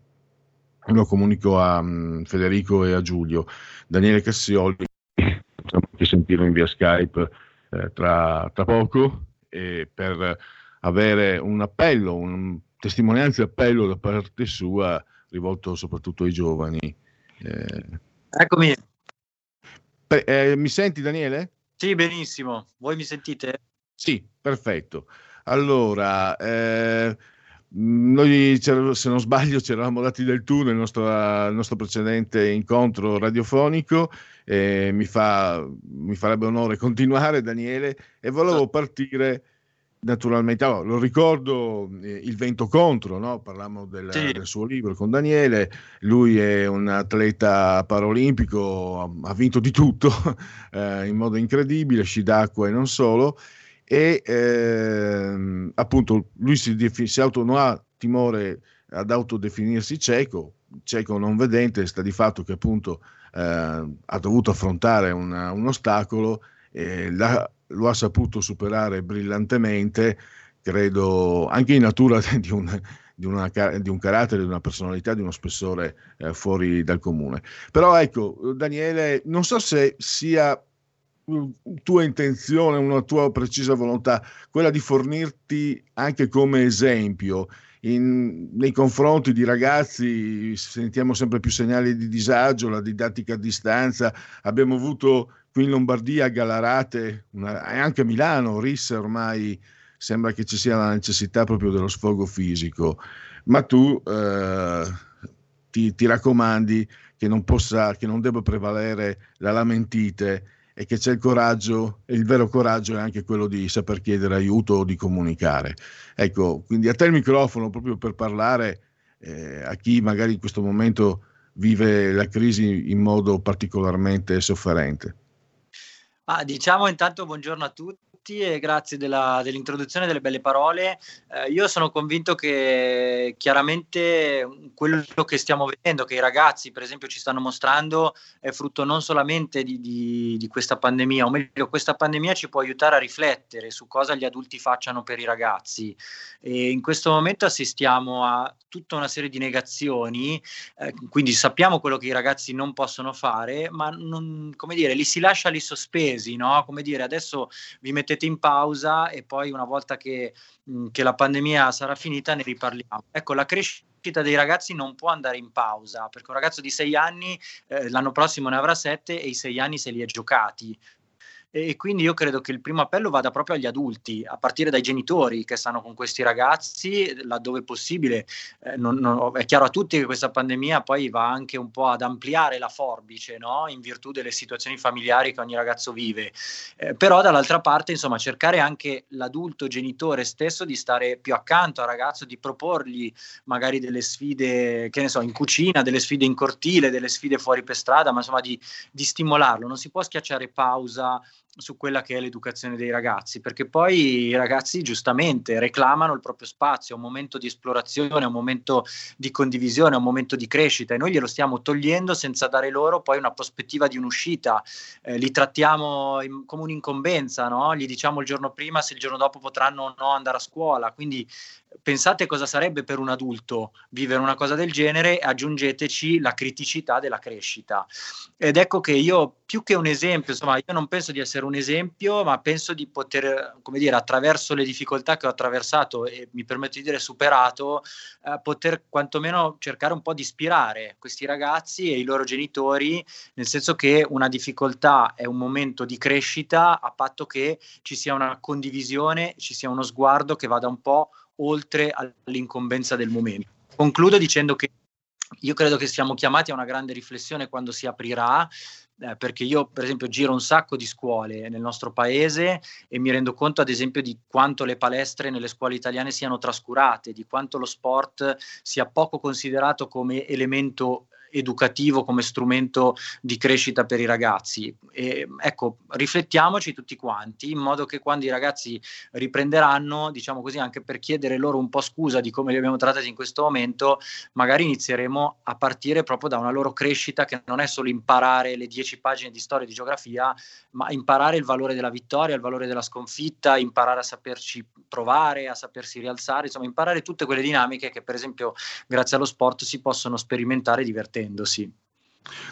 lo comunico a um, Federico e a Giulio. Daniele Cassioli, possiamo anche sentirlo in via Skype eh, tra, tra, poco, per avere un appello, un testimonianza e appello da parte sua rivolto soprattutto ai giovani. Eh... Eccomi. Beh, eh, mi senti Daniele? Sì, benissimo. Voi mi sentite? Sì, perfetto. Allora, eh, noi se non sbaglio ci eravamo dati del tu nel nostro, nel nostro precedente incontro radiofonico. Eh, mi, fa, mi farebbe onore continuare, Daniele, e volevo partire naturalmente, allora, lo ricordo eh, Il vento contro, no? parlammo del, sì. del, suo libro con Daniele, lui è un atleta paralimpico, ha vinto di tutto eh, in modo incredibile, sci d'acqua e non solo, e eh, appunto lui si, si auto, non ha timore ad autodefinirsi cieco, cieco non vedente, sta di fatto che appunto eh, ha dovuto affrontare una, un ostacolo, e la, lo ha saputo superare brillantemente, credo anche in natura di un, di, una, di un carattere, di una personalità, di uno spessore eh, fuori dal comune. Però ecco, Daniele, non so se sia tua intenzione, una tua precisa volontà, quella di fornirti anche come esempio in, nei confronti di ragazzi, sentiamo sempre più segnali di disagio, la didattica a distanza, abbiamo avuto qui in Lombardia, Galarate e anche a Milano, Risse ormai sembra che ci sia la necessità proprio dello sfogo fisico, ma tu eh, ti, ti, raccomandi che non, possa, che non debba prevalere la lamentite e che c'è il coraggio, e il vero coraggio è anche quello di saper chiedere aiuto o di comunicare. Ecco, quindi a te il microfono proprio per parlare eh, a chi magari in questo momento vive la crisi in modo particolarmente sofferente. Ah, diciamo intanto buongiorno a tutti e grazie della, dell'introduzione delle belle parole. Eh, io sono convinto che chiaramente quello che stiamo vedendo, che i ragazzi per esempio ci stanno mostrando, è frutto non solamente di, di, di questa pandemia, o meglio questa pandemia ci può aiutare a riflettere su cosa gli adulti facciano per i ragazzi. E in questo momento assistiamo a tutta una serie di negazioni, eh, quindi sappiamo quello che i ragazzi non possono fare, ma non, come dire, li si lascia lì sospesi, no? Come dire, adesso vi mettete in pausa e poi una volta che, mh, che la pandemia sarà finita ne riparliamo. Ecco, la crescita dei ragazzi non può andare in pausa perché un ragazzo di sei anni eh, l'anno prossimo ne avrà sette e i sei anni se li è giocati e quindi io credo che il primo appello vada proprio agli adulti, a partire dai genitori che stanno con questi ragazzi, laddove possibile. Eh, non, non, è chiaro a tutti che questa pandemia poi va anche un po' ad ampliare la forbice, no? in virtù delle situazioni familiari che ogni ragazzo vive. Eh, però dall'altra parte, insomma, cercare anche l'adulto genitore stesso di stare più accanto al ragazzo, di proporgli magari delle sfide, che ne so, in cucina, delle sfide in cortile, delle sfide fuori per strada, ma insomma di, di stimolarlo. Non si può schiacciare pausa su quella che è l'educazione dei ragazzi, perché poi i ragazzi giustamente reclamano il proprio spazio, un momento di esplorazione, un momento di condivisione, un momento di crescita e noi glielo stiamo togliendo senza dare loro poi una prospettiva di un'uscita, eh, li trattiamo in, come un'incombenza, no? gli diciamo il giorno prima se il giorno dopo potranno o no andare a scuola, quindi pensate cosa sarebbe per un adulto vivere una cosa del genere aggiungeteci la criticità della crescita. Ed ecco che io più che un esempio, insomma, io non penso di essere un esempio, ma penso di poter, come dire, attraverso le difficoltà che ho attraversato e mi permetto di dire superato, eh, poter quantomeno cercare un po' di ispirare questi ragazzi e i loro genitori, nel senso che una difficoltà è un momento di crescita a patto che ci sia una condivisione, ci sia uno sguardo che vada un po' oltre all'incombenza del momento. Concludo dicendo che io credo che siamo chiamati a una grande riflessione quando si aprirà, eh, perché io per esempio giro un sacco di scuole nel nostro paese e mi rendo conto ad esempio di quanto le palestre nelle scuole italiane siano trascurate, di quanto lo sport sia poco considerato come elemento educativo, come strumento di crescita per i ragazzi. E, ecco, riflettiamoci tutti quanti in modo che quando i ragazzi riprenderanno, diciamo così, anche per chiedere loro un po' scusa di come li abbiamo trattati in questo momento, magari inizieremo a partire proprio da una loro crescita che non è solo imparare le dieci pagine di storia e di geografia, ma imparare il valore della vittoria, il valore della sconfitta, imparare a saperci provare, a sapersi rialzare, insomma imparare tutte quelle dinamiche che per esempio grazie allo sport si possono sperimentare divertendosi.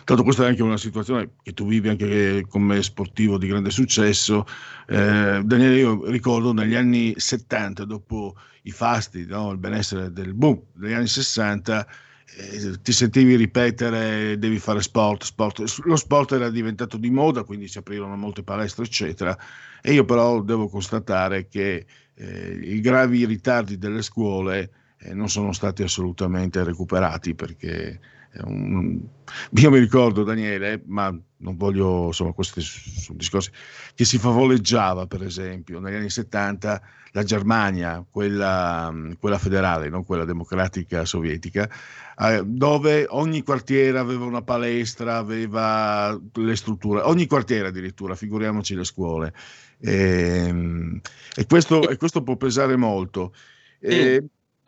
Tanto questa è anche una situazione che tu vivi anche come sportivo di grande successo. Eh, Daniele, io ricordo negli anni 70, dopo i fasti, no, il benessere del boom degli anni 60, eh, ti sentivi ripetere devi fare sport, sport. Lo sport era diventato di moda, quindi si aprirono molte palestre, eccetera. E io però devo constatare che eh, i gravi ritardi delle scuole eh, non sono stati assolutamente recuperati perché un... io mi ricordo Daniele, ma non voglio, insomma, questi sono discorsi, che si favoleggiava per esempio negli anni 70 la Germania, quella, quella federale, non quella democratica sovietica, eh, dove ogni quartiere aveva una palestra, aveva le strutture, ogni quartiere addirittura, figuriamoci le scuole. E, ehm, e, questo, e questo, può pesare molto.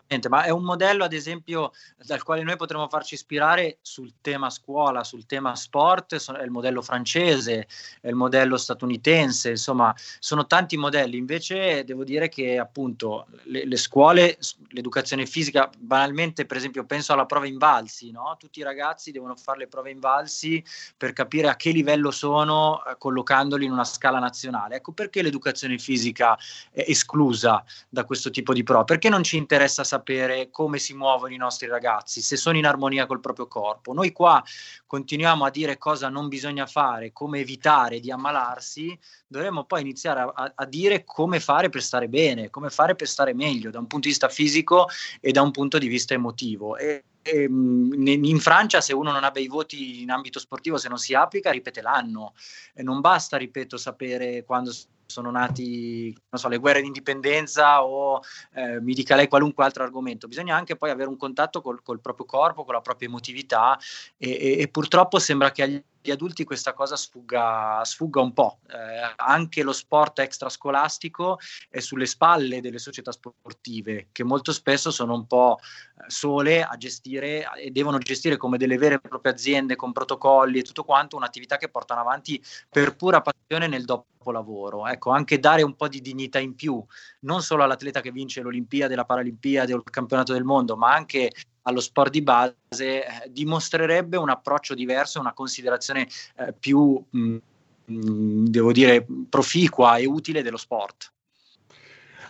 E, ma è un modello, ad esempio, dal quale noi potremmo farci ispirare sul tema scuola, sul tema sport, è il modello francese, è il modello statunitense, insomma, sono tanti modelli. Invece devo dire che appunto le, le scuole, l'educazione fisica, banalmente, per esempio, penso alla prova invalsi, no? Tutti i ragazzi devono fare le prove invalsi per capire a che livello sono eh, collocandoli in una scala nazionale. Ecco perché l'educazione fisica è esclusa da questo tipo di prova, perché non ci interessa sapere sapere come si muovono i nostri ragazzi, se sono in armonia col proprio corpo. Noi qua continuiamo a dire cosa non bisogna fare, come evitare di ammalarsi, dovremmo poi iniziare a, a, dire come fare per stare bene, come fare per stare meglio da un punto di vista fisico e da un punto di vista emotivo. E, in Francia se uno non ha bei voti in ambito sportivo, se non si applica, ripete l'anno. E non basta, ripeto, sapere quando sono nati so, le guerre d'indipendenza o eh, mi dica lei qualunque altro argomento, bisogna anche poi avere un contatto col, col proprio corpo, con la propria emotività e, e, e purtroppo sembra che agli agli adulti questa cosa sfugga, sfugga un po'. Eh, anche lo sport extrascolastico è sulle spalle delle società sportive, che molto spesso sono un po' eh, sole a gestire e devono gestire come delle vere e proprie aziende con protocolli e tutto quanto un'attività che portano avanti per pura passione nel dopolavoro. Ecco, anche dare un po' di dignità in più, non solo all'atleta che vince l'Olimpiade, la Paralimpiade o il campionato del mondo, ma anche allo sport di base eh, dimostrerebbe un approccio diverso, una considerazione eh, più, mh, mh, devo dire, proficua e utile dello sport.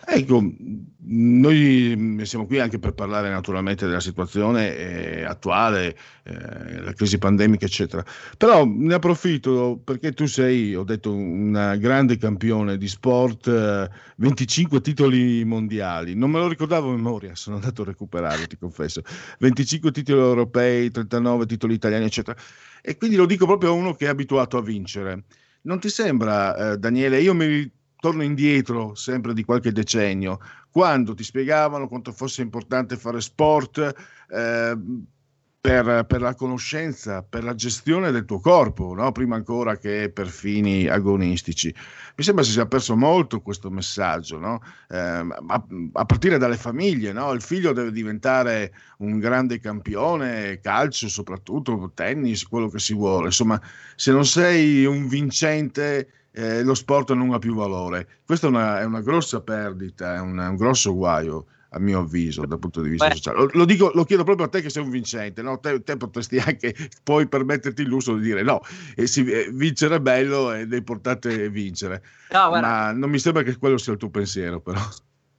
Ecco, noi siamo qui anche per parlare naturalmente della situazione eh, attuale, eh, la crisi pandemica, eccetera. Però ne approfitto perché tu sei, ho detto, una grande campione di sport, eh, 25 titoli mondiali. Non me lo ricordavo a memoria, sono andato a recuperare, ti confesso. 25 titoli europei, 39 titoli italiani, eccetera. E quindi lo dico proprio a uno che è abituato a vincere. Non ti sembra, eh, Daniele? Io mi torno indietro sempre di qualche decennio, quando ti spiegavano quanto fosse importante fare sport eh, per, per, la conoscenza, per la gestione del tuo corpo, no? prima ancora che per fini agonistici. Mi sembra si sia perso molto questo messaggio, no? eh, a, a, partire dalle famiglie. No? Il figlio deve diventare un grande campione, calcio soprattutto, tennis, quello che si vuole. Insomma, se non sei un vincente eh, lo sport non ha più valore. Questa è una, è una grossa perdita, è un, un, grosso guaio a mio avviso dal punto di vista Beh. sociale. Lo, lo, dico, lo, chiedo proprio a te che sei un vincente, no? te, te, potresti anche poi permetterti il lusso di dire no, e si, eh, vincere è bello ed è importante vincere, no, ma non mi sembra che quello sia il tuo pensiero però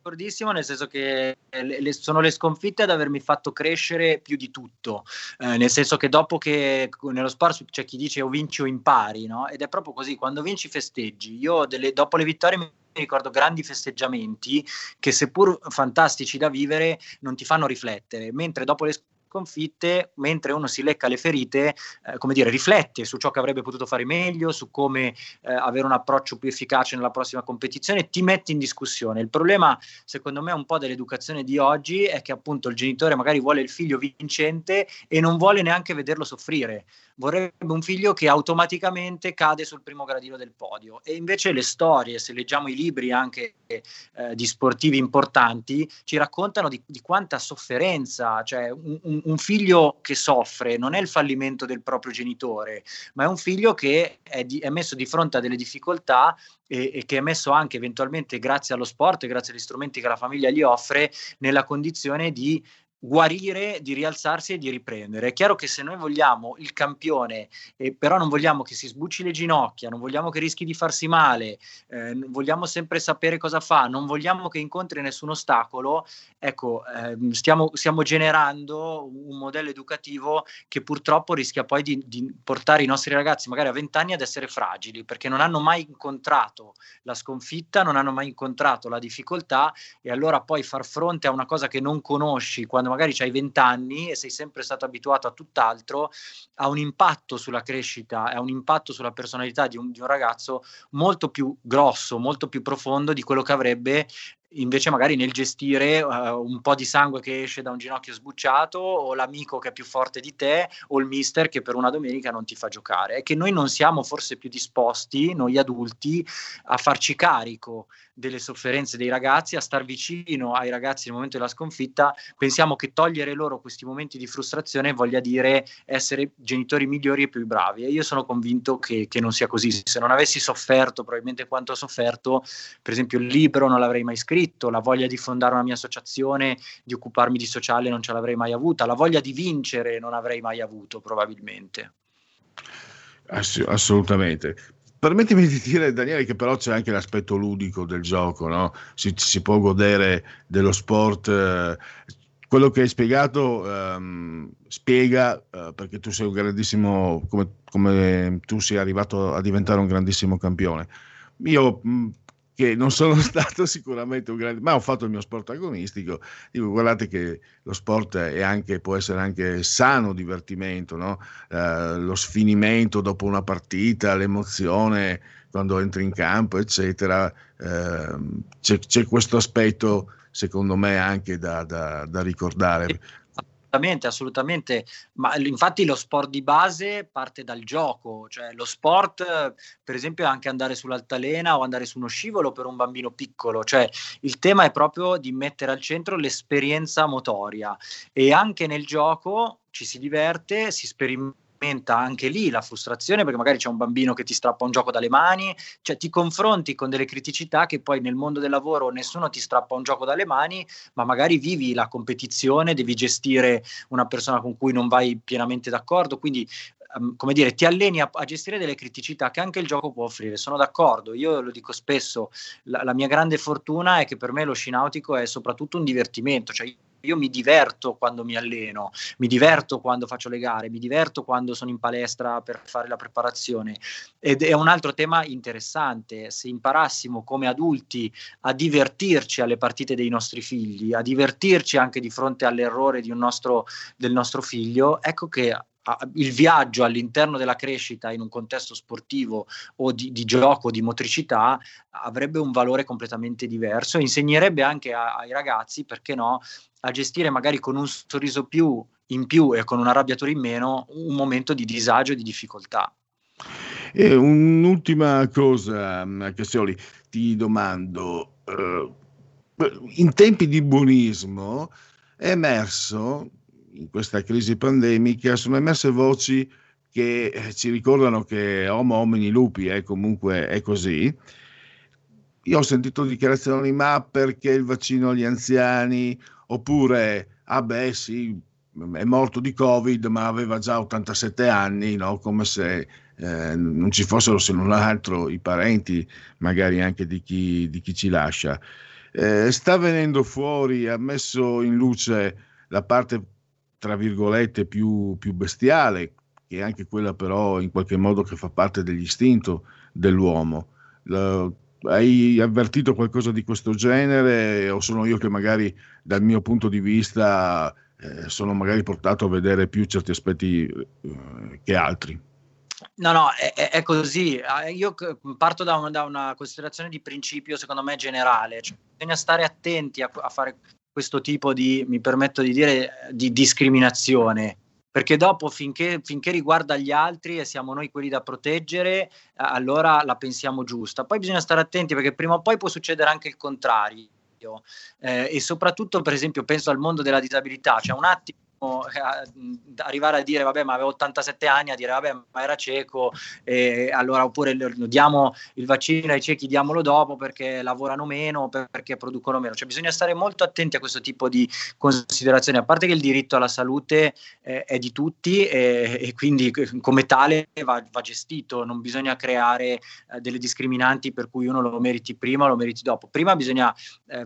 d'accordissimo, nel senso che le, le, sono le sconfitte ad avermi fatto crescere più di tutto, eh, nel senso che dopo che nello sport c'è chi dice o vinci o impari, no? ed è proprio così, quando vinci festeggi, io delle, dopo le vittorie mi ricordo grandi festeggiamenti che seppur fantastici da vivere non ti fanno riflettere, mentre dopo le sconfitte, mentre uno si lecca le ferite, eh, come dire, riflette su ciò che avrebbe potuto fare meglio, su come eh, avere un approccio più efficace nella prossima competizione, ti metti in discussione. Il problema, secondo me, un po' dell'educazione di oggi è che appunto il genitore magari vuole il figlio vincente e non vuole neanche vederlo soffrire vorrebbe un figlio che automaticamente cade sul primo gradino del podio. E invece le storie, se leggiamo i libri anche eh, di sportivi importanti, ci raccontano di, di quanta sofferenza, cioè un, un, figlio che soffre non è il fallimento del proprio genitore, ma è un figlio che è, di, è messo di fronte a delle difficoltà e, e, che è messo anche eventualmente grazie allo sport e grazie agli strumenti che la famiglia gli offre nella condizione di guarire, di rialzarsi e di riprendere. È chiaro che se noi vogliamo il campione, eh, però non vogliamo che si sbucci le ginocchia, non vogliamo che rischi di farsi male, eh, vogliamo sempre sapere cosa fa, non vogliamo che incontri nessun ostacolo, ecco, eh, stiamo, stiamo generando un modello educativo che purtroppo rischia poi di, di portare i nostri ragazzi, magari a 20 anni, ad essere fragili, perché non hanno mai incontrato la sconfitta, non hanno mai incontrato la difficoltà e allora poi far fronte a una cosa che non conosci quando magari hai 20 anni e sei sempre stato abituato a tutt'altro, ha un impatto sulla crescita, ha un impatto sulla personalità di un, di un ragazzo molto più grosso, molto più profondo di quello che avrebbe invece magari nel gestire uh, un po' di sangue che esce da un ginocchio sbucciato o l'amico che è più forte di te o il mister che per una domenica non ti fa giocare. È che noi non siamo forse più disposti, noi adulti, a farci carico delle sofferenze dei ragazzi, a star vicino ai ragazzi nel momento della sconfitta, pensiamo che togliere loro questi momenti di frustrazione voglia dire essere genitori migliori e più bravi. E io sono convinto che, che non sia così. Se non avessi sofferto probabilmente quanto ho sofferto, per esempio il libro non l'avrei mai scritto, la voglia di fondare una mia associazione, di occuparmi di sociale non ce l'avrei mai avuta, la voglia di vincere non avrei mai avuto probabilmente. Ass- assolutamente. Permettimi di dire, Daniele, che però c'è anche l'aspetto ludico del gioco, no? si, si, può godere dello sport. Eh, quello che hai spiegato ehm, spiega eh, perché tu sei un grandissimo, come, come, tu sei arrivato a diventare un grandissimo campione. Io mh, che non sono stato sicuramente un grande, ma ho fatto il mio sport agonistico. Dico, guardate che lo sport anche, può essere anche sano divertimento, no? eh, lo sfinimento dopo una partita, l'emozione quando entri in campo, eccetera. Eh, c'è, c'è, questo aspetto, secondo me, anche da, da, da ricordare. Assolutamente, assolutamente, ma infatti lo sport di base parte dal gioco, cioè lo sport per esempio è anche andare sull'altalena o andare su uno scivolo per un bambino piccolo, cioè il tema è proprio di mettere al centro l'esperienza motoria. E anche nel gioco ci si diverte, si sperimenta aumenta anche lì la frustrazione perché magari c'è un bambino che ti strappa un gioco dalle mani, cioè ti confronti con delle criticità che poi nel mondo del lavoro nessuno ti strappa un gioco dalle mani, ma magari vivi la competizione, devi gestire una persona con cui non vai pienamente d'accordo, quindi ehm, come dire, ti alleni a, a, gestire delle criticità che anche il gioco può offrire. Sono d'accordo, io lo dico spesso, la, la mia grande fortuna è che per me lo sci nautico è soprattutto un divertimento, cioè io mi diverto quando mi alleno, mi diverto quando faccio le gare, mi diverto quando sono in palestra per fare la preparazione. Ed è un altro tema interessante, se imparassimo come adulti a divertirci alle partite dei nostri figli, a divertirci anche di fronte all'errore nostro, del nostro figlio, ecco che il viaggio all'interno della crescita in un contesto sportivo o di, di gioco, di motricità, avrebbe un valore completamente diverso. Insegnerebbe anche a, ai ragazzi, perché no, a gestire magari con un sorriso più in più e con un arrabbiatore in meno un momento di disagio e di difficoltà. E un'ultima cosa, Cassioli, ti domando, eh, in tempi di buonismo è emerso in questa crisi pandemica sono emerse voci che eh, ci ricordano che homo homini lupi è comunque è così. Io ho sentito dichiarazioni, ma perché il vaccino agli anziani? Oppure, ah beh sì, è morto di Covid, ma aveva già 87 anni, no? come se eh, non ci fossero se non altro i parenti, magari anche di chi, di chi ci lascia. Eh, sta venendo fuori, ha messo in luce la parte tra virgolette, più, più bestiale, che è anche quella però in qualche modo che fa parte dell'istinto dell'uomo. La, hai avvertito qualcosa di questo genere o sono io che magari dal mio punto di vista eh, sono magari portato a vedere più certi aspetti eh, che altri. No, no, è, è, così. Ah, io parto da, un, da, una considerazione di principio, secondo me, generale. Cioè, bisogna stare attenti a, a, fare questo tipo di, mi permetto di dire, di discriminazione. Perché dopo, finché, finché riguarda gli altri e siamo noi quelli da proteggere, allora la pensiamo giusta. Poi bisogna stare attenti perché prima o poi può succedere anche il contrario. Eh, e soprattutto, per esempio, penso al mondo della disabilità. C'è un attimo eh, arrivare a dire vabbè ma avevo 87 anni a dire vabbè ma era cieco e allora oppure diamo il vaccino ai ciechi diamolo dopo perché lavorano meno perché producono meno cioè bisogna stare molto attenti a questo tipo di considerazioni. A parte che il diritto alla salute eh, è di tutti e, e, quindi come tale va, va gestito. Non bisogna creare eh, delle discriminanti per cui uno lo meriti prima o lo meriti dopo. Prima bisogna eh,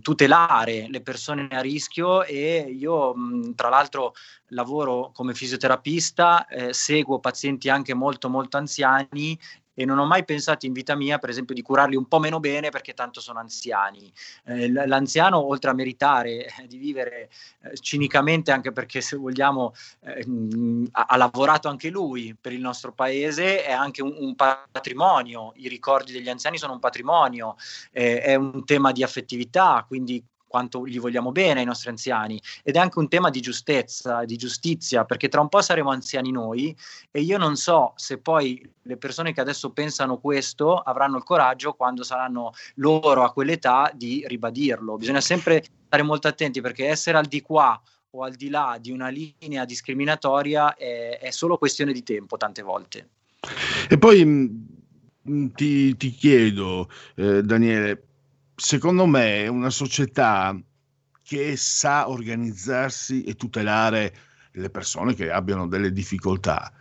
tutelare le persone a rischio e io mh, tra l'altro l'altro lavoro come fisioterapista, eh, seguo pazienti anche molto molto anziani e non ho mai pensato in vita mia, per esempio, di curarli un po' meno bene perché tanto sono anziani. Eh, l'anziano, oltre a meritare eh, di vivere eh, cinicamente, anche perché se vogliamo eh, ha, ha, lavorato anche lui per il nostro paese, è anche un, un patrimonio. I ricordi degli anziani sono un patrimonio, eh, è un tema di affettività, quindi quanto gli vogliamo bene ai nostri anziani ed è anche un tema di giustezza, di giustizia, perché tra un po' saremo anziani noi e io non so se poi le persone che adesso pensano questo avranno il coraggio quando saranno loro a quell'età di ribadirlo. Bisogna sempre stare molto attenti perché essere al di qua o al di là di una linea discriminatoria è, è solo questione di tempo tante volte. E poi mm, ti, ti, chiedo, eh, Daniele, secondo me, una società che sa organizzarsi e tutelare le persone che abbiano delle difficoltà,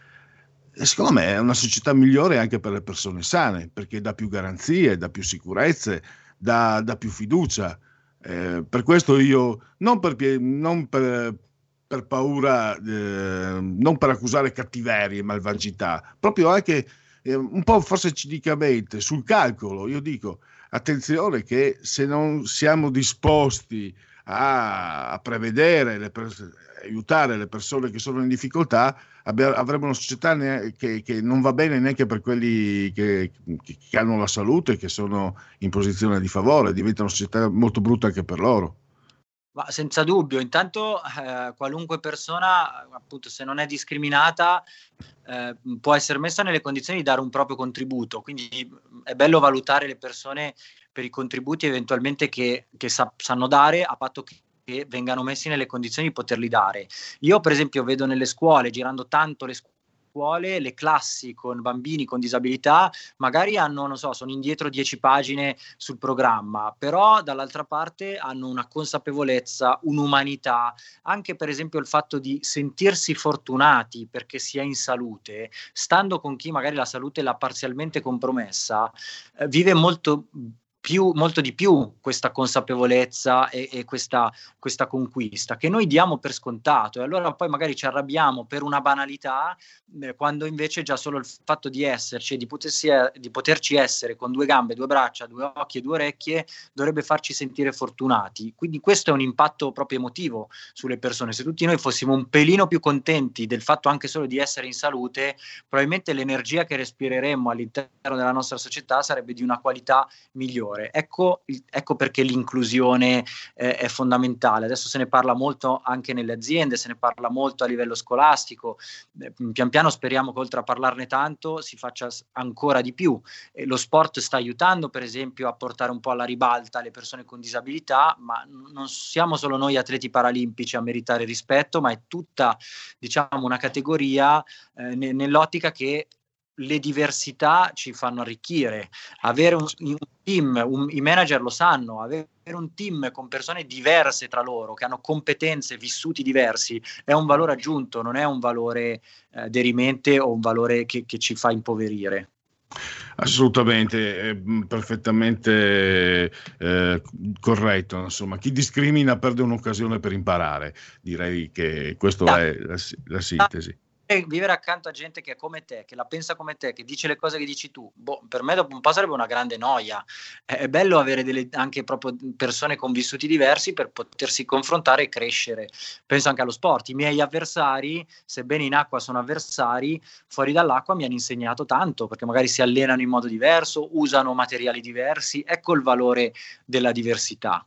secondo me è una società migliore anche per le persone sane, perché dà più garanzie, dà più sicurezze, dà, dà più fiducia. Eh, per questo io, non per, non per, per paura, eh, non per accusare cattiveria e malvagità, proprio anche eh, un po' forse cinicamente sul calcolo, io dico, attenzione che se non siamo disposti a, a prevedere, le pers- aiutare le persone che sono in difficoltà, abbia, avremo una società ne- che, che, non va bene neanche per quelli che, che, hanno la salute, che sono in posizione di favore, diventa una società molto brutta anche per loro. Ma senza dubbio, intanto eh, qualunque persona, appunto, se non è discriminata, eh, può essere messa nelle condizioni di dare un proprio contributo. Quindi è bello valutare le persone per i contributi eventualmente che, che sa- sanno dare, a patto che che vengano messi nelle condizioni di poterli dare. Io, per esempio, vedo nelle scuole, girando tanto le scuole, scuole, le classi con bambini con disabilità magari hanno, non so, sono indietro dieci pagine sul programma, però dall'altra parte hanno una consapevolezza, un'umanità, anche per esempio il fatto di sentirsi fortunati perché si è in salute, stando con chi magari la salute l'ha parzialmente compromessa, eh, vive molto più, molto di più questa consapevolezza e, e questa, questa, conquista che noi diamo per scontato e allora poi magari ci arrabbiamo per una banalità eh, quando invece già solo il fatto di esserci e di, potersi, di poterci essere con due gambe, due braccia, due occhi e due orecchie dovrebbe farci sentire fortunati. Quindi questo è un impatto proprio emotivo sulle persone. Se tutti noi fossimo un pelino più contenti del fatto anche solo di essere in salute, probabilmente l'energia che respireremmo all'interno della nostra società sarebbe di una qualità migliore migliore. Ecco, ecco perché l'inclusione eh, è fondamentale. Adesso se ne parla molto anche nelle aziende, se ne parla molto a livello scolastico. Eh, pian piano speriamo che oltre a parlarne tanto si faccia ancora di più. Eh, lo sport sta aiutando, per esempio, a portare un po' alla ribalta le persone con disabilità, ma non siamo solo noi atleti paralimpici a meritare rispetto, ma è tutta, diciamo, una categoria eh, nell'ottica che le diversità ci fanno arricchire. Avere un, un team, un, i manager lo sanno, avere un team con persone diverse tra loro, che hanno competenze, vissuti diversi, è un valore aggiunto, non è un valore eh, derimente o un valore che, che ci fa impoverire. Assolutamente, è perfettamente eh, corretto. Insomma, chi discrimina perde un'occasione per imparare. Direi che questa è la, la sintesi. Vivere accanto a gente che è come te, che la pensa come te, che dice le cose che dici tu, boh, per me dopo un po' sarebbe una grande noia. È, bello avere delle, anche proprio persone con vissuti diversi per potersi confrontare e crescere. Penso anche allo sport. I miei avversari, sebbene in acqua sono avversari, fuori dall'acqua mi hanno insegnato tanto, perché magari si allenano in modo diverso, usano materiali diversi. Ecco il valore della diversità.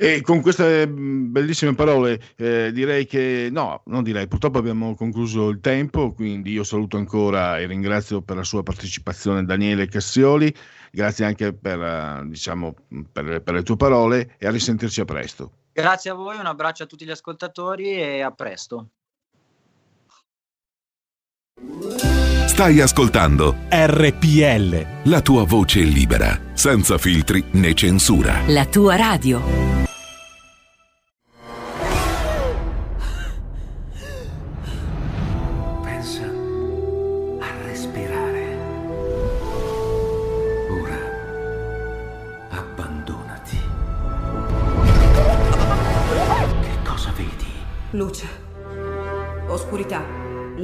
E con queste mm, bellissime parole eh, direi che no, non direi, purtroppo abbiamo concluso il tempo, quindi io saluto ancora e ringrazio per la sua partecipazione Daniele Cassioli, grazie anche per, uh, diciamo, per, per le tue parole e a risentirci a presto. Grazie a voi, un abbraccio a tutti gli ascoltatori e a presto. Stai ascoltando RPL. la tua voce libera, senza filtri né censura. La tua radio.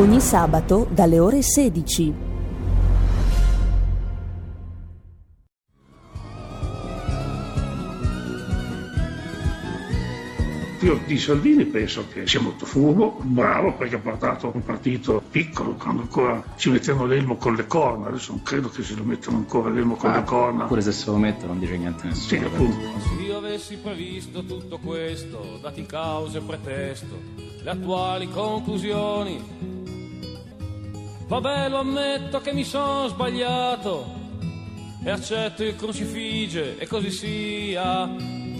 Ogni sabato dalle ore 16. Io di Salvini penso che sia molto furbo, bravo perché ha portato un partito piccolo quando ancora ci mettevano l'elmo con le corna, adesso non credo che se lo mettano ancora l'elmo con le corna. Pure se se lo metto non dice niente a nessuno. Sì, appunto. Se io avessi previsto tutto questo, dati cause e pretesto, le attuali conclusioni, vabbè lo ammetto che mi sono sbagliato e accetto il crucifige e così sia.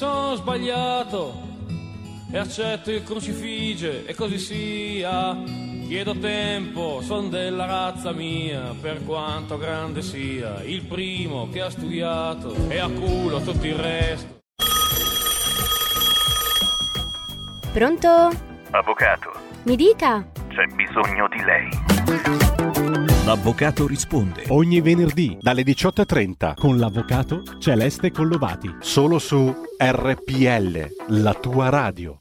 sono sbagliato e accetto il crucifige e così sia. Chiedo tempo, son della razza mia, per quanto grande sia, il primo che ha studiato e a culo tutto il resto. Pronto? Avvocato, Mi dica. c'è bisogno di lei. L'avvocato risponde ogni venerdì dalle 18.30 con l'avvocato Celeste Collovati. Solo su RPL, la tua radio.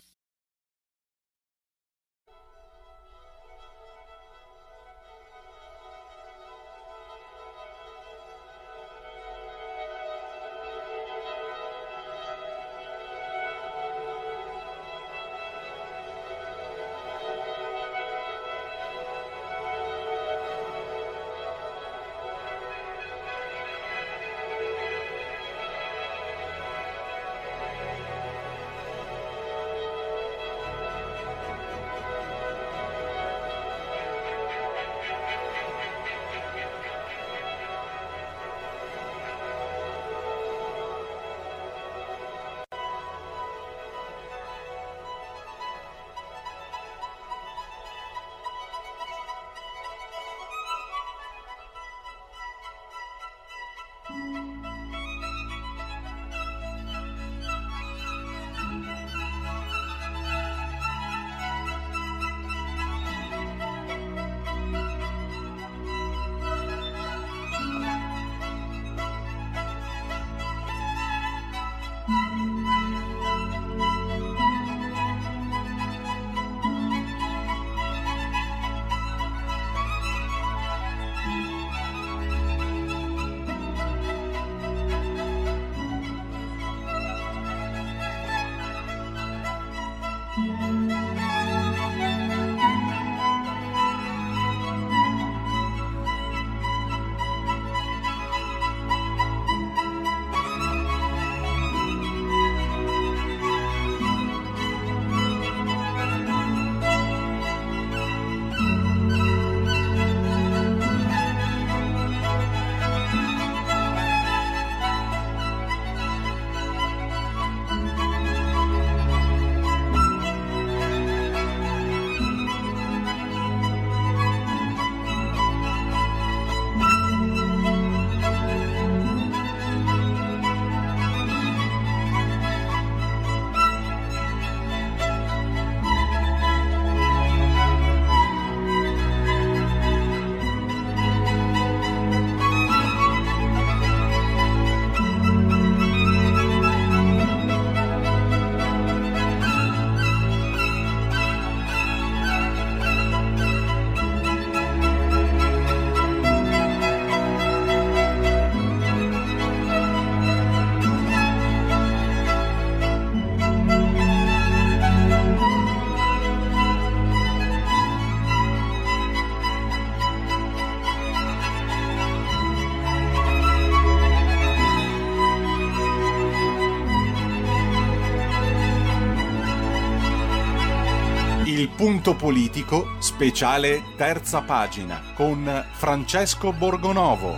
Punto politico, speciale terza pagina, con Francesco Borgonovo.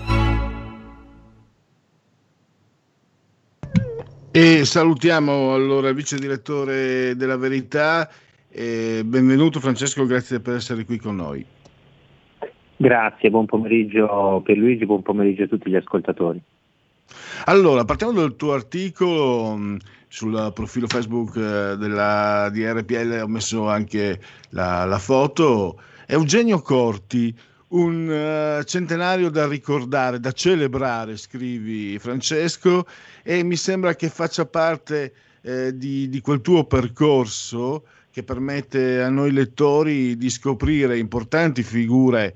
E salutiamo allora il vice direttore della Verità. Eh, benvenuto Francesco, grazie per essere qui con noi. Grazie, buon pomeriggio per Luigi, buon pomeriggio a tutti gli ascoltatori. Allora, partiamo dal tuo articolo mh, sul profilo Facebook eh, della, di RPL, ho messo anche la, la foto. Eugenio Corti, un uh, centenario da ricordare, da celebrare, scrivi Francesco, e mi sembra che faccia parte eh, di, di, quel tuo percorso che permette a noi lettori di scoprire importanti figure,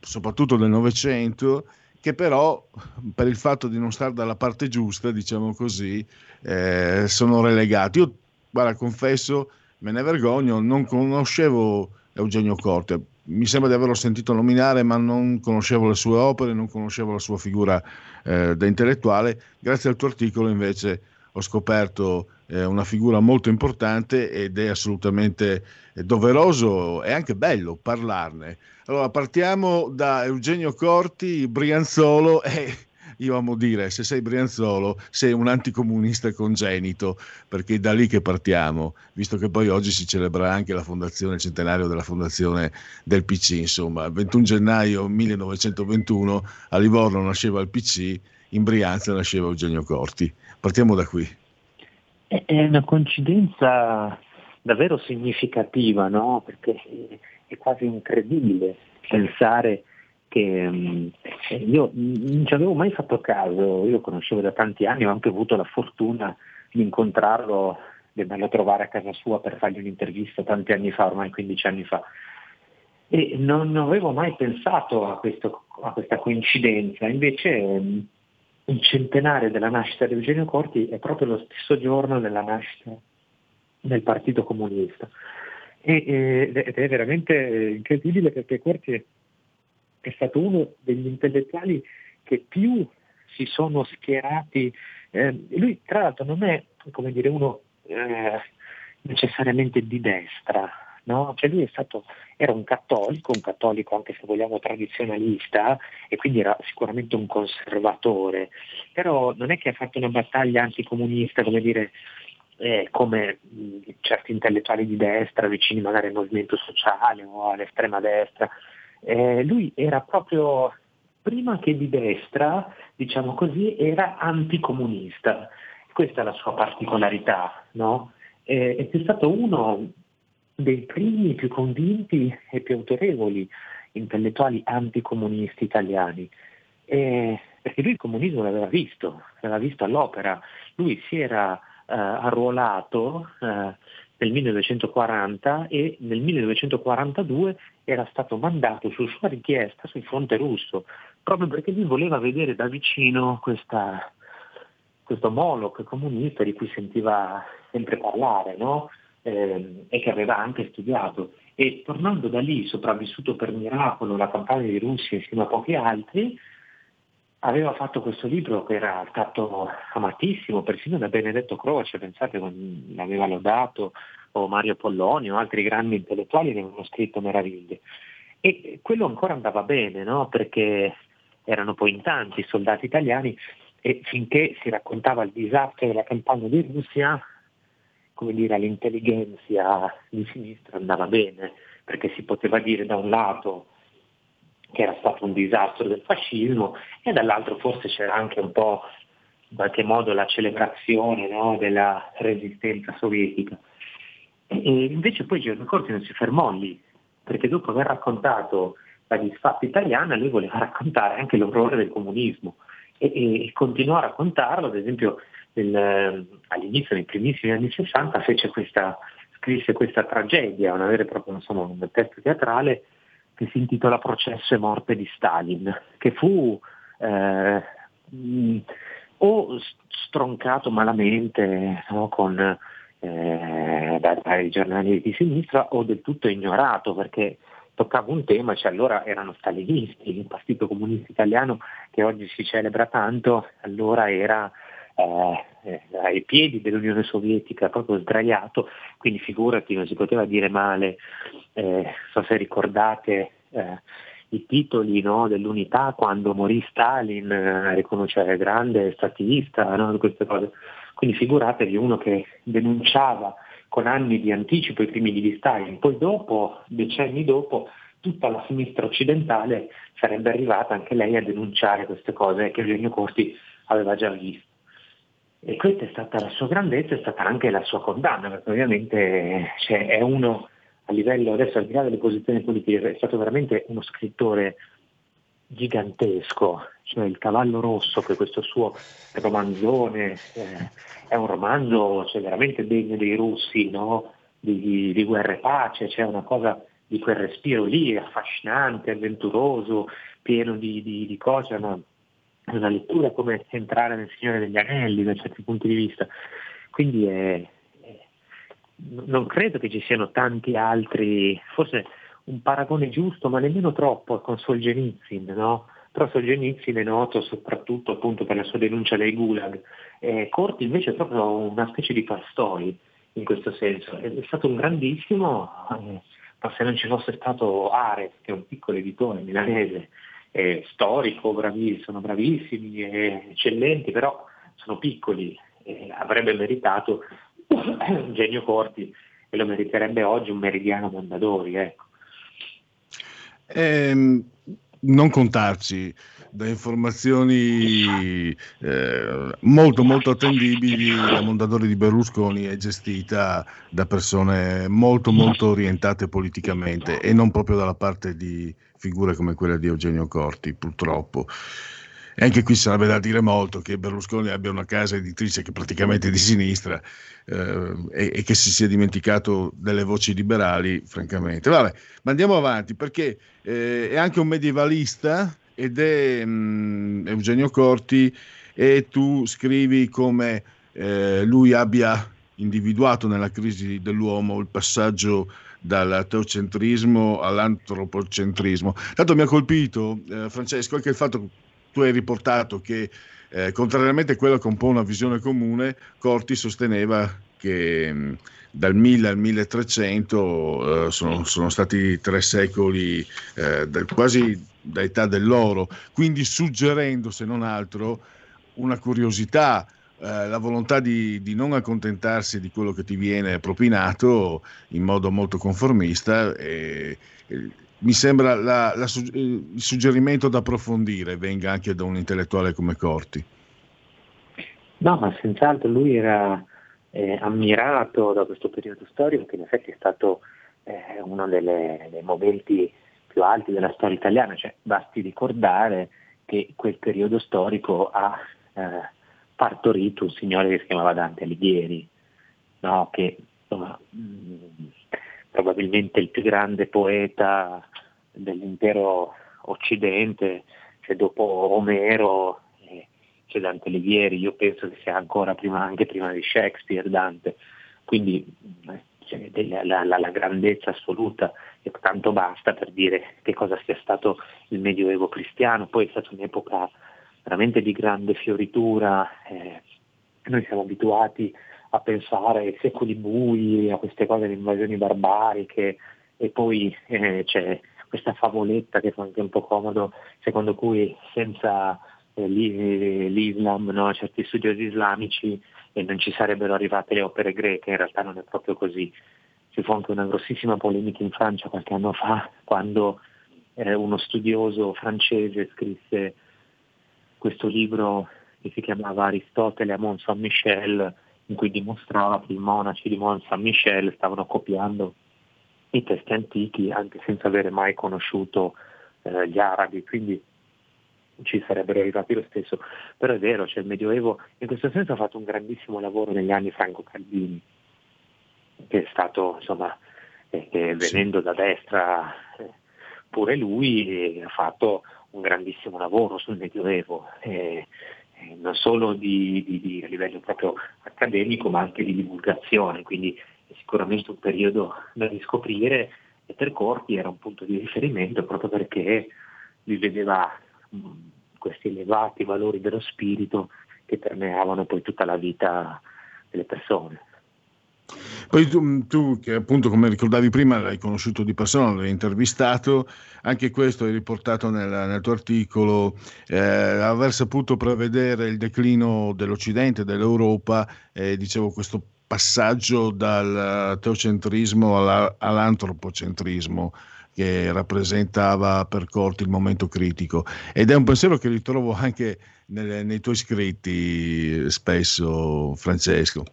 soprattutto del Novecento, che però per il fatto di non stare dalla parte giusta, diciamo così, eh, sono relegati. Io, guarda, confesso, me ne vergogno, non conoscevo Eugenio Corte, mi sembra di averlo sentito nominare, ma non conoscevo le sue opere, non conoscevo la sua figura eh, da intellettuale. Grazie al tuo articolo invece ho scoperto eh, una figura molto importante ed è assolutamente doveroso e anche bello parlarne. Allora partiamo da Eugenio Corti, Brianzolo e io amo dire, se sei Brianzolo, sei un anticomunista congenito, perché è da lì che partiamo, visto che poi oggi si celebra anche la fondazione, il centenario della fondazione del PC, insomma, il 21 gennaio 1921 a Livorno nasceva il PC, in Brianza nasceva Eugenio Corti. Partiamo da qui. È una coincidenza davvero significativa, no? Perché è quasi incredibile pensare che um, io non ci avevo mai fatto caso, io lo conoscevo da tanti anni, ho anche avuto la fortuna di incontrarlo, di andarlo a trovare a casa sua per fargli un'intervista tanti anni fa, ormai 15 anni fa. E non avevo mai pensato a, questo, a questa coincidenza, invece um, il centenario della nascita di Eugenio Corti è proprio lo stesso giorno della nascita del Partito Comunista. E, ed è veramente incredibile perché Corti è stato uno degli intellettuali che più si sono schierati. Eh, lui tra l'altro non è come dire, uno eh, necessariamente di destra, no? Cioè lui stato, era un cattolico, un cattolico anche se vogliamo tradizionalista e quindi era sicuramente un conservatore, però non è che ha fatto una battaglia anticomunista, come dire, eh, come mh, certi intellettuali di destra, vicini magari al movimento sociale o all'estrema destra. Eh, lui era proprio, prima che di destra, diciamo così, era anticomunista. Questa è la sua particolarità, no? eh, è stato uno dei primi più convinti e più autorevoli intellettuali anticomunisti italiani. Eh, perché lui il comunismo l'aveva visto, l'aveva visto all'opera. Lui si era eh, arruolato eh, nel 1940 e nel 1942 era stato mandato su sua richiesta sul fronte russo, proprio perché lui voleva vedere da vicino questa, questo Moloch comunista di cui sentiva sempre parlare no? eh, e che aveva anche studiato. E tornando da lì, sopravvissuto per miracolo la campagna di Russia insieme a pochi altri, aveva fatto questo libro che era stato amatissimo persino da Benedetto Croce, pensate l'aveva lodato, o Mario Polloni o altri grandi intellettuali ne avevano scritto meraviglie. E quello ancora andava bene, no? perché erano poi in tanti i soldati italiani e finché si raccontava il disastro della campagna di Russia, come dire, all'intelligenza di sinistra andava bene, perché si poteva dire da un lato che era stato un disastro del fascismo e dall'altro forse c'era anche un po' in qualche modo la celebrazione no, della resistenza sovietica. E invece poi Giorgio Corti non si fermò lì, perché dopo aver raccontato la disfatta italiana lui voleva raccontare anche l'orrore del comunismo e, e continuò a raccontarlo, ad esempio nel, all'inizio, nei primissimi anni 60, questa, scrisse questa tragedia, una vera e propria insomma, un testo teatrale che si intitola Processo e morte di Stalin, che fu eh, mh, o stroncato malamente no, con, eh, dai, giornali di sinistra o del tutto ignorato perché toccava un tema, cioè allora erano stalinisti, il Partito Comunista Italiano che oggi si celebra tanto, allora era eh, eh, ai piedi dell'Unione Sovietica, proprio sdraiato, quindi figurati, non si poteva dire male, eh, so se ricordate eh, i titoli no, dell'unità quando morì Stalin, eh, riconoscere grande statista, no, queste cose. Quindi figuratevi uno che denunciava con anni di anticipo i crimini di Stalin, poi dopo, decenni dopo, tutta la sinistra occidentale sarebbe arrivata anche lei a denunciare queste cose che Eugenio Corti aveva già visto. E questa è stata la sua grandezza, è stata anche la sua condanna, perché ovviamente cioè, è uno a livello, adesso al di là delle posizioni politiche, è stato veramente uno scrittore gigantesco, cioè il cavallo rosso, che è questo suo romanzone, eh, è un romanzo cioè, veramente degno dei russi, no? di, di guerra e pace, c'è una cosa di quel respiro lì, affascinante, avventuroso, pieno di, di, di cose, una, una, lettura come entrare nel Signore degli Anelli da certi punti di vista. Quindi è, non credo che ci siano tanti altri, forse un paragone giusto, ma nemmeno troppo con Solzhenitsyn, no? Però Solzhenitsyn è noto soprattutto appunto per la sua denuncia dei gulag. Eh, Corti invece è proprio una specie di Tolstoi in questo senso. È, è stato un grandissimo, ma se non ci fosse stato Ares, che è un piccolo editore milanese, eh, storico, bravi, sono bravissimi, eccellenti, però sono piccoli, avrebbe meritato Genio Corti e lo meriterebbe oggi un meridiano Mondadori. Ecco. Eh, non contarci da informazioni eh, molto molto attendibili. La Mondadori di Berlusconi è gestita da persone molto molto orientate politicamente e non proprio dalla parte di figure come quella di Eugenio Corti purtroppo e anche qui sarebbe da dire molto che Berlusconi abbia una casa editrice che praticamente è di sinistra eh, e, e, che si sia dimenticato delle voci liberali, francamente. Vabbè, ma andiamo avanti perché eh, è anche un medievalista ed è mh, mm, Eugenio Corti e tu scrivi come eh, lui abbia individuato nella crisi dell'uomo il passaggio dal teocentrismo all'antropocentrismo. Tanto mi ha colpito, eh, Francesco, anche il fatto tu hai riportato che, eh, contrariamente a quello che è un po' una visione comune, Corti sosteneva che mh, dal 1000 al 1300 eh, sono, sono, stati tre secoli eh, del, quasi da età dell'oro, quindi suggerendo, se non altro, una curiosità, eh, la volontà di, di, non accontentarsi di quello che ti viene propinato in modo molto conformista. E, e, mi sembra la, la, il suggerimento da approfondire venga anche da un intellettuale come Corti. No, ma senz'altro lui era eh, ammirato da questo periodo storico che in effetti è stato eh, uno delle, dei momenti più alti della storia italiana, cioè, basti ricordare che quel periodo storico ha eh, partorito un signore che si chiamava Dante Alighieri, no? che insomma, mh, probabilmente il più grande poeta dell'intero Occidente, cioè dopo Omero eh, c'è Dante Alighieri, io penso che sia ancora prima, anche prima di Shakespeare Dante, quindi eh, cioè, la, la, la, grandezza assoluta e tanto basta per dire che cosa sia stato il Medioevo cristiano, poi è stata un'epoca veramente di grande fioritura, eh, noi siamo abituati a pensare ai secoli bui, a queste cose, le invasioni barbariche e poi eh, c'è questa favoletta che fa anche un po' comodo, secondo cui senza eh, l'Islam, no, certi studiosi islamici eh, non ci sarebbero arrivate le opere greche, in realtà non è proprio così. Ci fu anche una grossissima polemica in Francia qualche anno fa quando eh, uno studioso francese scrisse questo libro che si chiamava Aristotele a Mont Saint-Michel, in cui dimostrava che i monaci di Mont Saint-Michel stavano copiando i testi antichi anche senza avere mai conosciuto eh, gli arabi, quindi ci sarebbero arrivati lo stesso. Però è vero, cioè il Medioevo in questo senso ha fatto un grandissimo lavoro negli anni Franco Calvini, che è stato, insomma, eh, che venendo sì. da destra eh, pure lui ha fatto un grandissimo lavoro sul Medioevo. Eh, non solo di, di, di, a livello proprio accademico ma anche di divulgazione, quindi è sicuramente un periodo da riscoprire e per Corti era un punto di riferimento proprio perché lui vedeva mh, questi elevati valori dello spirito che permeavano poi tutta la vita delle persone. Poi tu, tu, che appunto come ricordavi prima l'hai conosciuto di persona, l'hai intervistato, anche questo hai riportato nel, nel tuo articolo, eh, aver saputo prevedere il declino dell'Occidente, dell'Europa, eh, dicevo questo passaggio dal teocentrismo alla, all'antropocentrismo che rappresentava per Corti il momento critico ed è un pensiero che ritrovo anche nelle, nei tuoi scritti spesso, Francesco.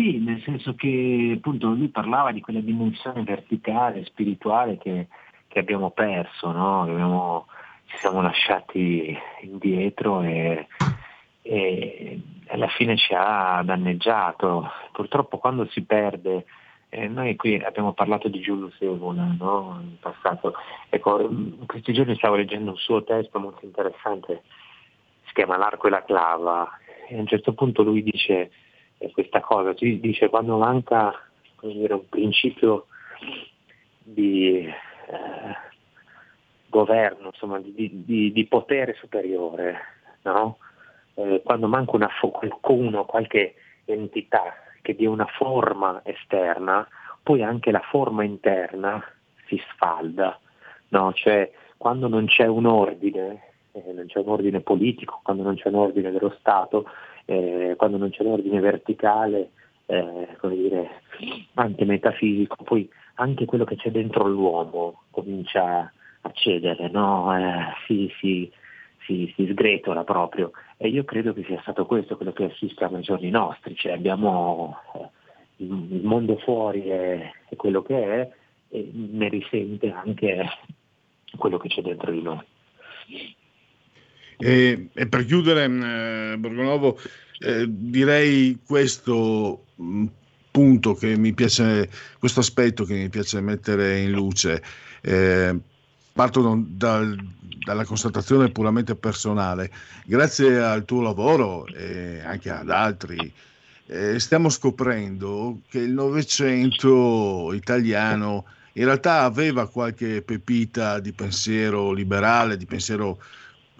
Sì, nel senso che appunto lui parlava di quella dimensione verticale, spirituale che, che abbiamo perso, no? che abbiamo, ci siamo lasciati indietro e, e, alla fine ci ha danneggiato. Purtroppo quando si perde, eh, noi qui abbiamo parlato di Giulio Evola no? in passato, ecco, in questi giorni stavo leggendo un suo testo molto interessante, si chiama L'arco e la clava, e a un certo punto lui dice questa cosa, si dice quando manca dire, un principio di eh, governo, insomma, di, di, di, potere superiore, no? eh, quando manca una, qualcuno, qualche entità che dia una forma esterna, poi anche la forma interna si sfalda, no? cioè quando non c'è un ordine, eh, non c'è un ordine politico, quando non c'è un ordine dello Stato, eh, quando non c'è l'ordine verticale, eh, come dire, anche metafisico, poi anche quello che c'è dentro l'uomo comincia a cedere, no? eh, si, si, si, si, sgretola proprio. E io credo che sia stato questo quello che assistiamo ai giorni nostri, cioè abbiamo eh, il mondo fuori è, è, quello che è e ne risente anche quello che c'è dentro di noi. E, e per chiudere, eh, Borgonovo, eh, direi questo mm, punto che mi piace, questo aspetto che mi piace mettere in luce. Eh, parto dal, dalla constatazione puramente personale. Grazie al tuo lavoro e anche ad altri, eh, stiamo scoprendo che il Novecento italiano in realtà aveva qualche pepita di pensiero liberale, di pensiero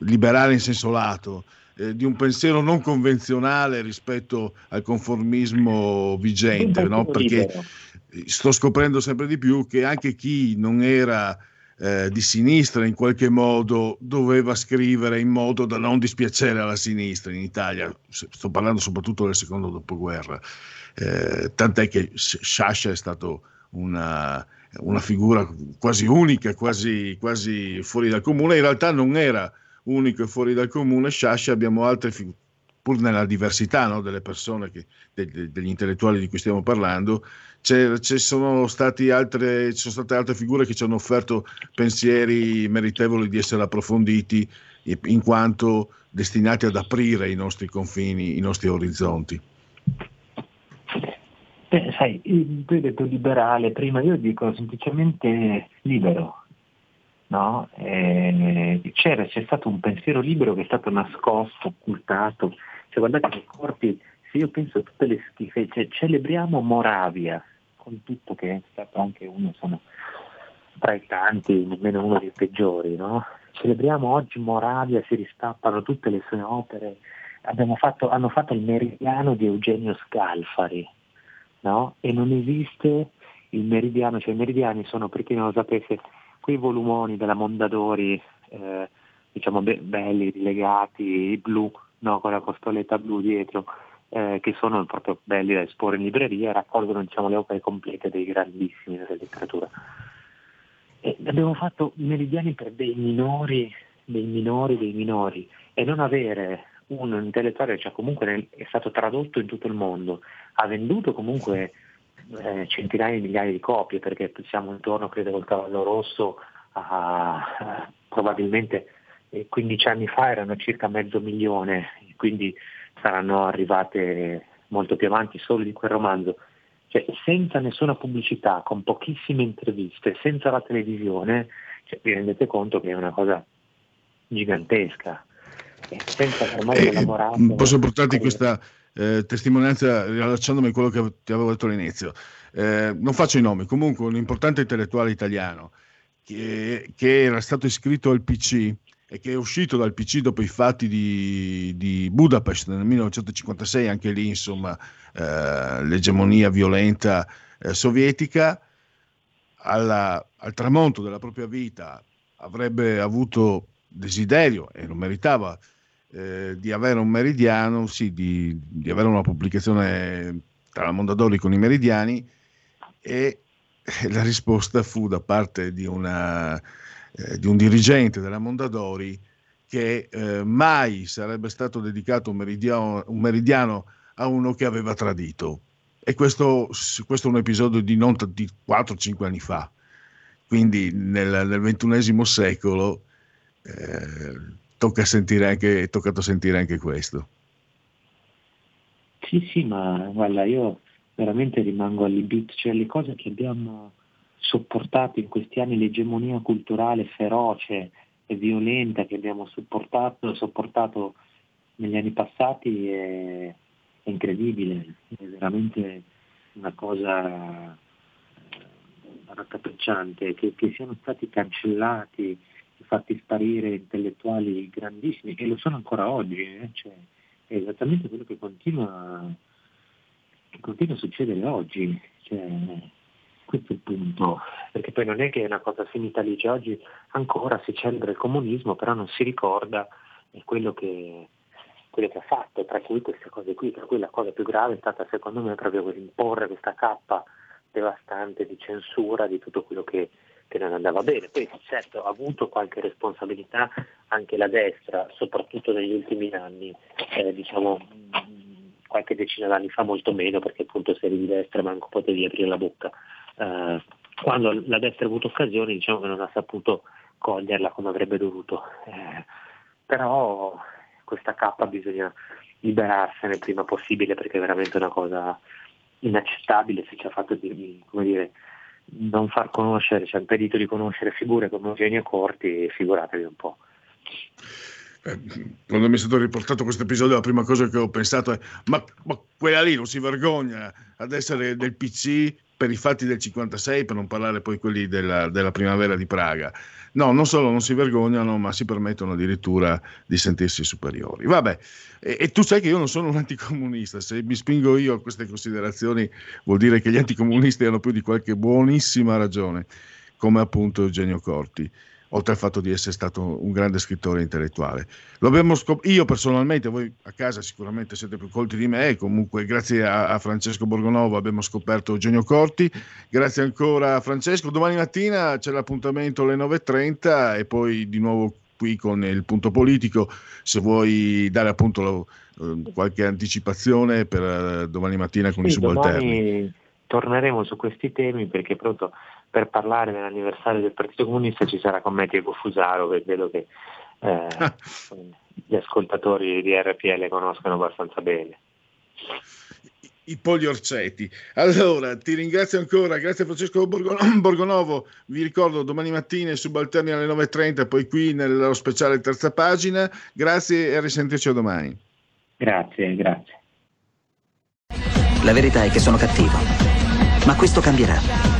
liberale in senso lato, eh, di un pensiero non convenzionale rispetto al conformismo vigente, no? perché sto scoprendo sempre di più che anche chi non era eh, di sinistra in qualche modo doveva scrivere in modo da non dispiacere alla sinistra in Italia, sto parlando soprattutto del secondo dopoguerra, eh, tant'è che Sciascia è stato una, una figura quasi unica, quasi, quasi fuori dal comune, in realtà non era unico e fuori dal comune, Sciascia abbiamo altre figure, pur nella diversità no, delle persone, che, de, degli intellettuali di cui stiamo parlando, ci sono state altre figure che ci hanno offerto pensieri meritevoli di essere approfonditi in quanto destinati ad aprire i nostri confini, i nostri orizzonti. Beh, sai, tu hai detto liberale, prima io dico semplicemente libero, no? Eh, c'era, c'è stato un pensiero libero che è stato nascosto, occultato. Cioè, guardate che corpi, se io penso a tutte le schife, cioè, celebriamo Moravia, con tutto che è stato anche uno, sono tra i tanti, nemmeno uno dei peggiori, no? Celebriamo oggi Moravia, si ristappano tutte le sue opere, fatto, hanno fatto il meridiano di Eugenio Scalfari, no? E non esiste il meridiano, cioè i meridiani sono, per chi non lo sapesse, quei volumoni della Mondadori, eh, diciamo be- belli, rilegati, blu, no, con la costoletta blu dietro, eh, che sono proprio belli da esporre in libreria, raccolgono diciamo, le opere complete dei grandissimi della letteratura. E abbiamo fatto meridiani per dei minori, dei minori, dei minori, e non avere un intellettuale, cioè comunque è stato tradotto in tutto il mondo, ha venduto comunque eh, centinaia di migliaia di copie perché siamo intorno, credo, col cavallo rosso a, a probabilmente 15 eh, anni fa erano circa mezzo milione, quindi saranno arrivate molto più avanti solo di quel romanzo. Cioè, senza nessuna pubblicità, con pochissime interviste, senza la televisione, cioè, vi rendete conto che è una cosa gigantesca. eh. Posso portarti questa, eh, testimonianza riallacciandomi a quello che ti avevo detto all'inizio. Eh, non faccio i nomi, comunque un importante intellettuale italiano che, che, era stato iscritto al PC e che è uscito dal PC dopo i fatti di, di Budapest nel 1956, anche lì insomma eh, l'egemonia violenta eh, sovietica, alla, al tramonto della propria vita avrebbe avuto desiderio e lo meritava eh, di avere un meridiano, sì, di, di, avere una pubblicazione tra la Mondadori con i meridiani e la risposta fu da parte di una eh, di un dirigente della Mondadori che eh, mai sarebbe stato dedicato un meridiano, un meridiano, a uno che aveva tradito. E questo, questo è un episodio di, non, di 4-5 anni fa. Quindi nel, nel XXI secolo eh, tocca sentire anche, è toccato sentire anche questo. Sì, sì, ma guarda, io veramente rimango allibito, cioè le cose che abbiamo sopportato in questi anni l'egemonia culturale feroce e violenta che abbiamo sopportato, sopportato negli anni passati è, è incredibile, è veramente una cosa eh, raccapricciante, che, che, siano stati cancellati fatti sparire intellettuali grandissimi, e lo sono ancora oggi, eh? cioè, è esattamente quello che continua, che continua a succedere oggi. Cioè, questo è il punto, perché poi non è che è una cosa finita lì, cioè oggi ancora si celebra il comunismo, però non si ricorda quello che, quello che ha fatto, tra cui queste cose qui, per cui la cosa più grave è stata secondo me proprio imporre questa cappa devastante di censura di tutto quello che, che non andava bene. Poi certo ha avuto qualche responsabilità anche la destra, soprattutto negli ultimi anni, eh, diciamo qualche decina d'anni fa molto meno, perché appunto se eri di destra manco potevi aprire la bocca eh, quando la destra ha avuto occasioni diciamo che non ha saputo coglierla come avrebbe dovuto. Eh, però questa cappa bisogna liberarsene il prima possibile perché è veramente una cosa inaccettabile se ci ha fatto dire, non far conoscere, ci ha impedito di conoscere figure come Eugenio Corti, figuratevi un po'. Eh, quando mi è stato riportato questo episodio, la prima cosa che ho pensato è: ma, ma quella lì non si vergogna ad essere del PC per i fatti del 56, per non parlare poi quelli della, della, primavera di Praga. No, non solo non si vergognano, ma si permettono addirittura di sentirsi superiori. Vabbè, e, e, tu sai che io non sono un anticomunista, se mi spingo io a queste considerazioni vuol dire che gli anticomunisti hanno più di qualche buonissima ragione, come appunto Eugenio Corti oltre al fatto di essere stato un grande scrittore intellettuale. Scop- io personalmente, voi a casa sicuramente siete più colti di me, comunque grazie a, a Francesco Borgonovo abbiamo scoperto Eugenio Corti, grazie ancora a Francesco, domani mattina c'è l'appuntamento alle 9.30 e poi di nuovo qui con il punto politico, se vuoi dare appunto eh, qualche anticipazione per uh, domani mattina con sì, i subalterni. Torneremo su questi temi perché pronto per parlare dell'anniversario del Partito Comunista ci sarà con me Diego Fusaro, che vedo che eh, gli ascoltatori di RPL conoscono abbastanza bene. I Poli Orcetti. Allora, ti ringrazio ancora, grazie Francesco Borgonovo, vi ricordo domani mattina subalterni alle 9.30, poi qui nello speciale terza pagina, grazie e a risentirci a domani. Grazie, grazie. La verità è che sono cattivo, ma questo cambierà.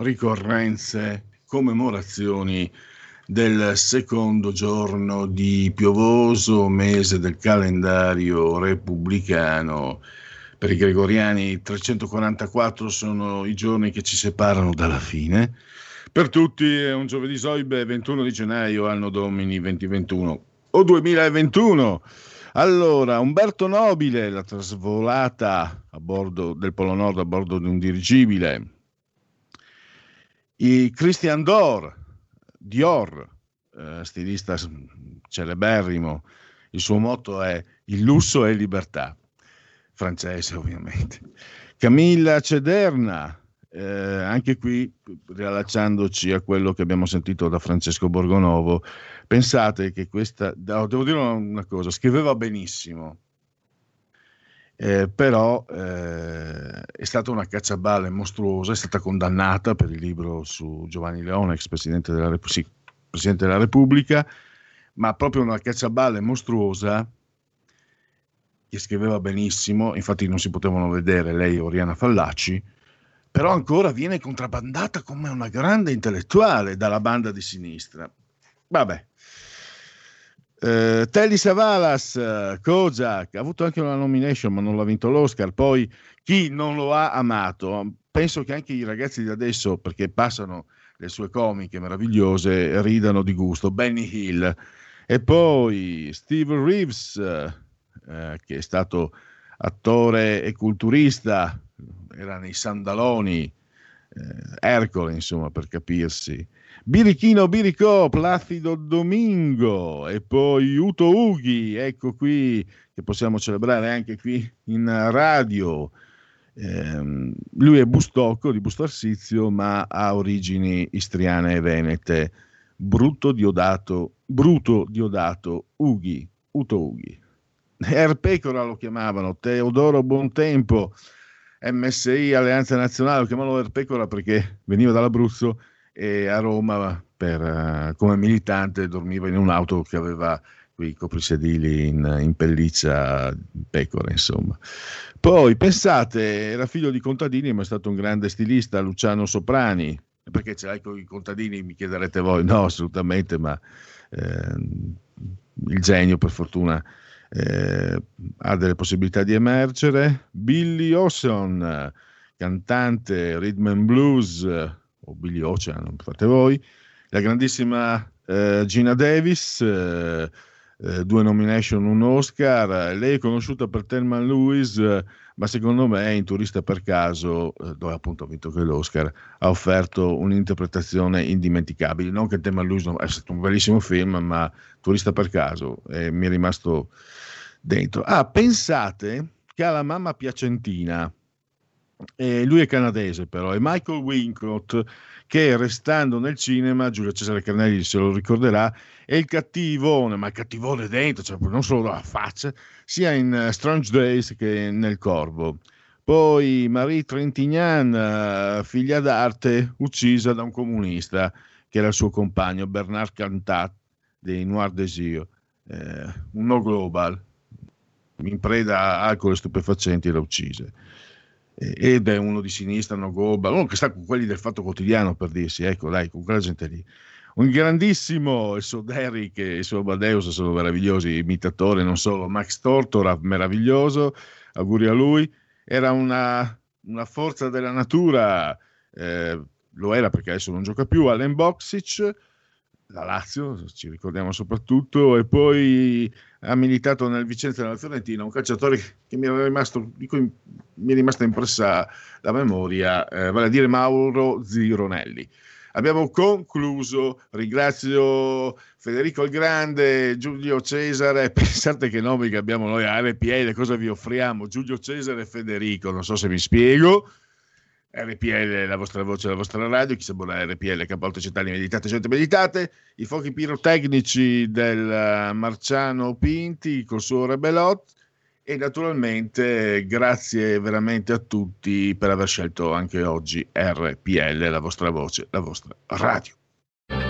ricorrenze, commemorazioni del secondo giorno di piovoso mese del calendario repubblicano. Per i gregoriani 344 sono i giorni che ci separano dalla fine. Per tutti è un giovedì soibe 21 di gennaio, anno domini 2021 o 2021. Allora, Umberto Nobile, la trasvolata a bordo del Polo Nord a bordo di un dirigibile, i Christian Dior, Dior eh, stilista celeberrimo, il suo motto è il lusso è libertà, francese ovviamente. Camilla Cederna, eh, anche qui riallacciandoci a quello che abbiamo sentito da Francesco Borgonovo, pensate che questa, devo dire una cosa, scriveva benissimo, eh, però eh, è stata una cacciaballe mostruosa, è stata condannata per il libro su Giovanni Leone, ex Presidente della, Rep- sì, Presidente della Repubblica, ma proprio una cacciaballe mostruosa che scriveva benissimo, infatti non si potevano vedere lei e Oriana Fallaci, però ancora viene contrabbandata come una grande intellettuale dalla banda di sinistra. Vabbè, Uh, Telly Savalas, Kojak, ha avuto anche una nomination ma non l'ha vinto l'Oscar. Poi chi non lo ha amato, penso che anche i ragazzi di adesso, perché passano le sue comiche meravigliose, ridano di gusto. Benny Hill. E poi Steve Reeves, uh, che è stato attore e culturista, era nei Sandaloni, uh, Ercole insomma per capirsi. Birichino Biricò, Placido Domingo e poi Uto Ughi, ecco qui che possiamo celebrare anche qui in radio. Eh, lui è Bustocco di Busto Arsizio, ma ha origini istriane e venete. Brutto Diodato, Bruto Diodato Ughi, Uto Ughi. Erpecora lo chiamavano, Teodoro Bontempo, MSI Alleanza Nazionale, lo chiamavano Erpecora perché veniva dall'Abruzzo e a Roma per, uh, come militante dormiva in un'auto che aveva quei coprisedili in, in pelliccia pecora, insomma. Poi pensate, era figlio di contadini, ma è stato un grande stilista, Luciano Soprani. Perché ce l'hai con i contadini? Mi chiederete voi. No, assolutamente, ma eh, il genio, per fortuna, eh, ha delle possibilità di emergere. Billy Olson, cantante rhythm and blues, o Billy Ocean, fate voi, la grandissima eh, Gina Davis, eh, eh, due nomination, un Oscar, lei è conosciuta per Thelma Lewis, eh, ma secondo me in Turista per caso, eh, dove appunto ha vinto che l'Oscar, ha offerto un'interpretazione indimenticabile, non che Thelma Lewis è stato un bellissimo film, ma Turista per caso mi è rimasto dentro. Ah, pensate che ha la mamma piacentina, eh, lui è canadese però, è Michael Wincott che restando nel cinema, Giulio Cesare Carnelli se lo ricorderà, è il cattivone, ma il cattivone dentro, cioè non solo dalla faccia, sia in uh, Strange Days che nel Corvo. Poi Marie Trintignant, figlia d'arte, uccisa da un comunista che era il suo compagno, Bernard Cantat dei Noir Desir, eh, un no global, in preda a alcol e stupefacenti, l'ha uccisa ed è uno di sinistra, no Goba, uno che sta con quelli del Fatto Quotidiano per dirsi, ecco dai, con quella gente lì. Un grandissimo, il suo Derrick e il suo Badeus sono meravigliosi imitatori, non solo, Max Tortora meraviglioso, auguri a lui, era una, una forza della natura, eh, lo era perché adesso non gioca più, Allen Boxic, la Lazio, ci ricordiamo soprattutto, e poi ha militato nel Vicenza della Fiorentina, un calciatore che mi, rimasto, cui mi è rimasta impressa la memoria, eh, vale a dire Mauro Zironelli. Abbiamo concluso, ringrazio Federico il Grande, Giulio Cesare, pensate che nomi che abbiamo noi a RPL, cosa vi offriamo? Giulio Cesare e Federico, non so se mi spiego. RPL, la vostra voce, la vostra radio, chi sa buona RPL, Capolte Centrali, meditate, gente meditate, i fuochi pirotecnici del eh, Marciano Pinti col suo Rebelot e naturalmente grazie veramente a tutti per aver scelto anche oggi RPL, la vostra voce, la vostra radio.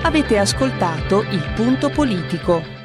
Avete ascoltato il punto politico.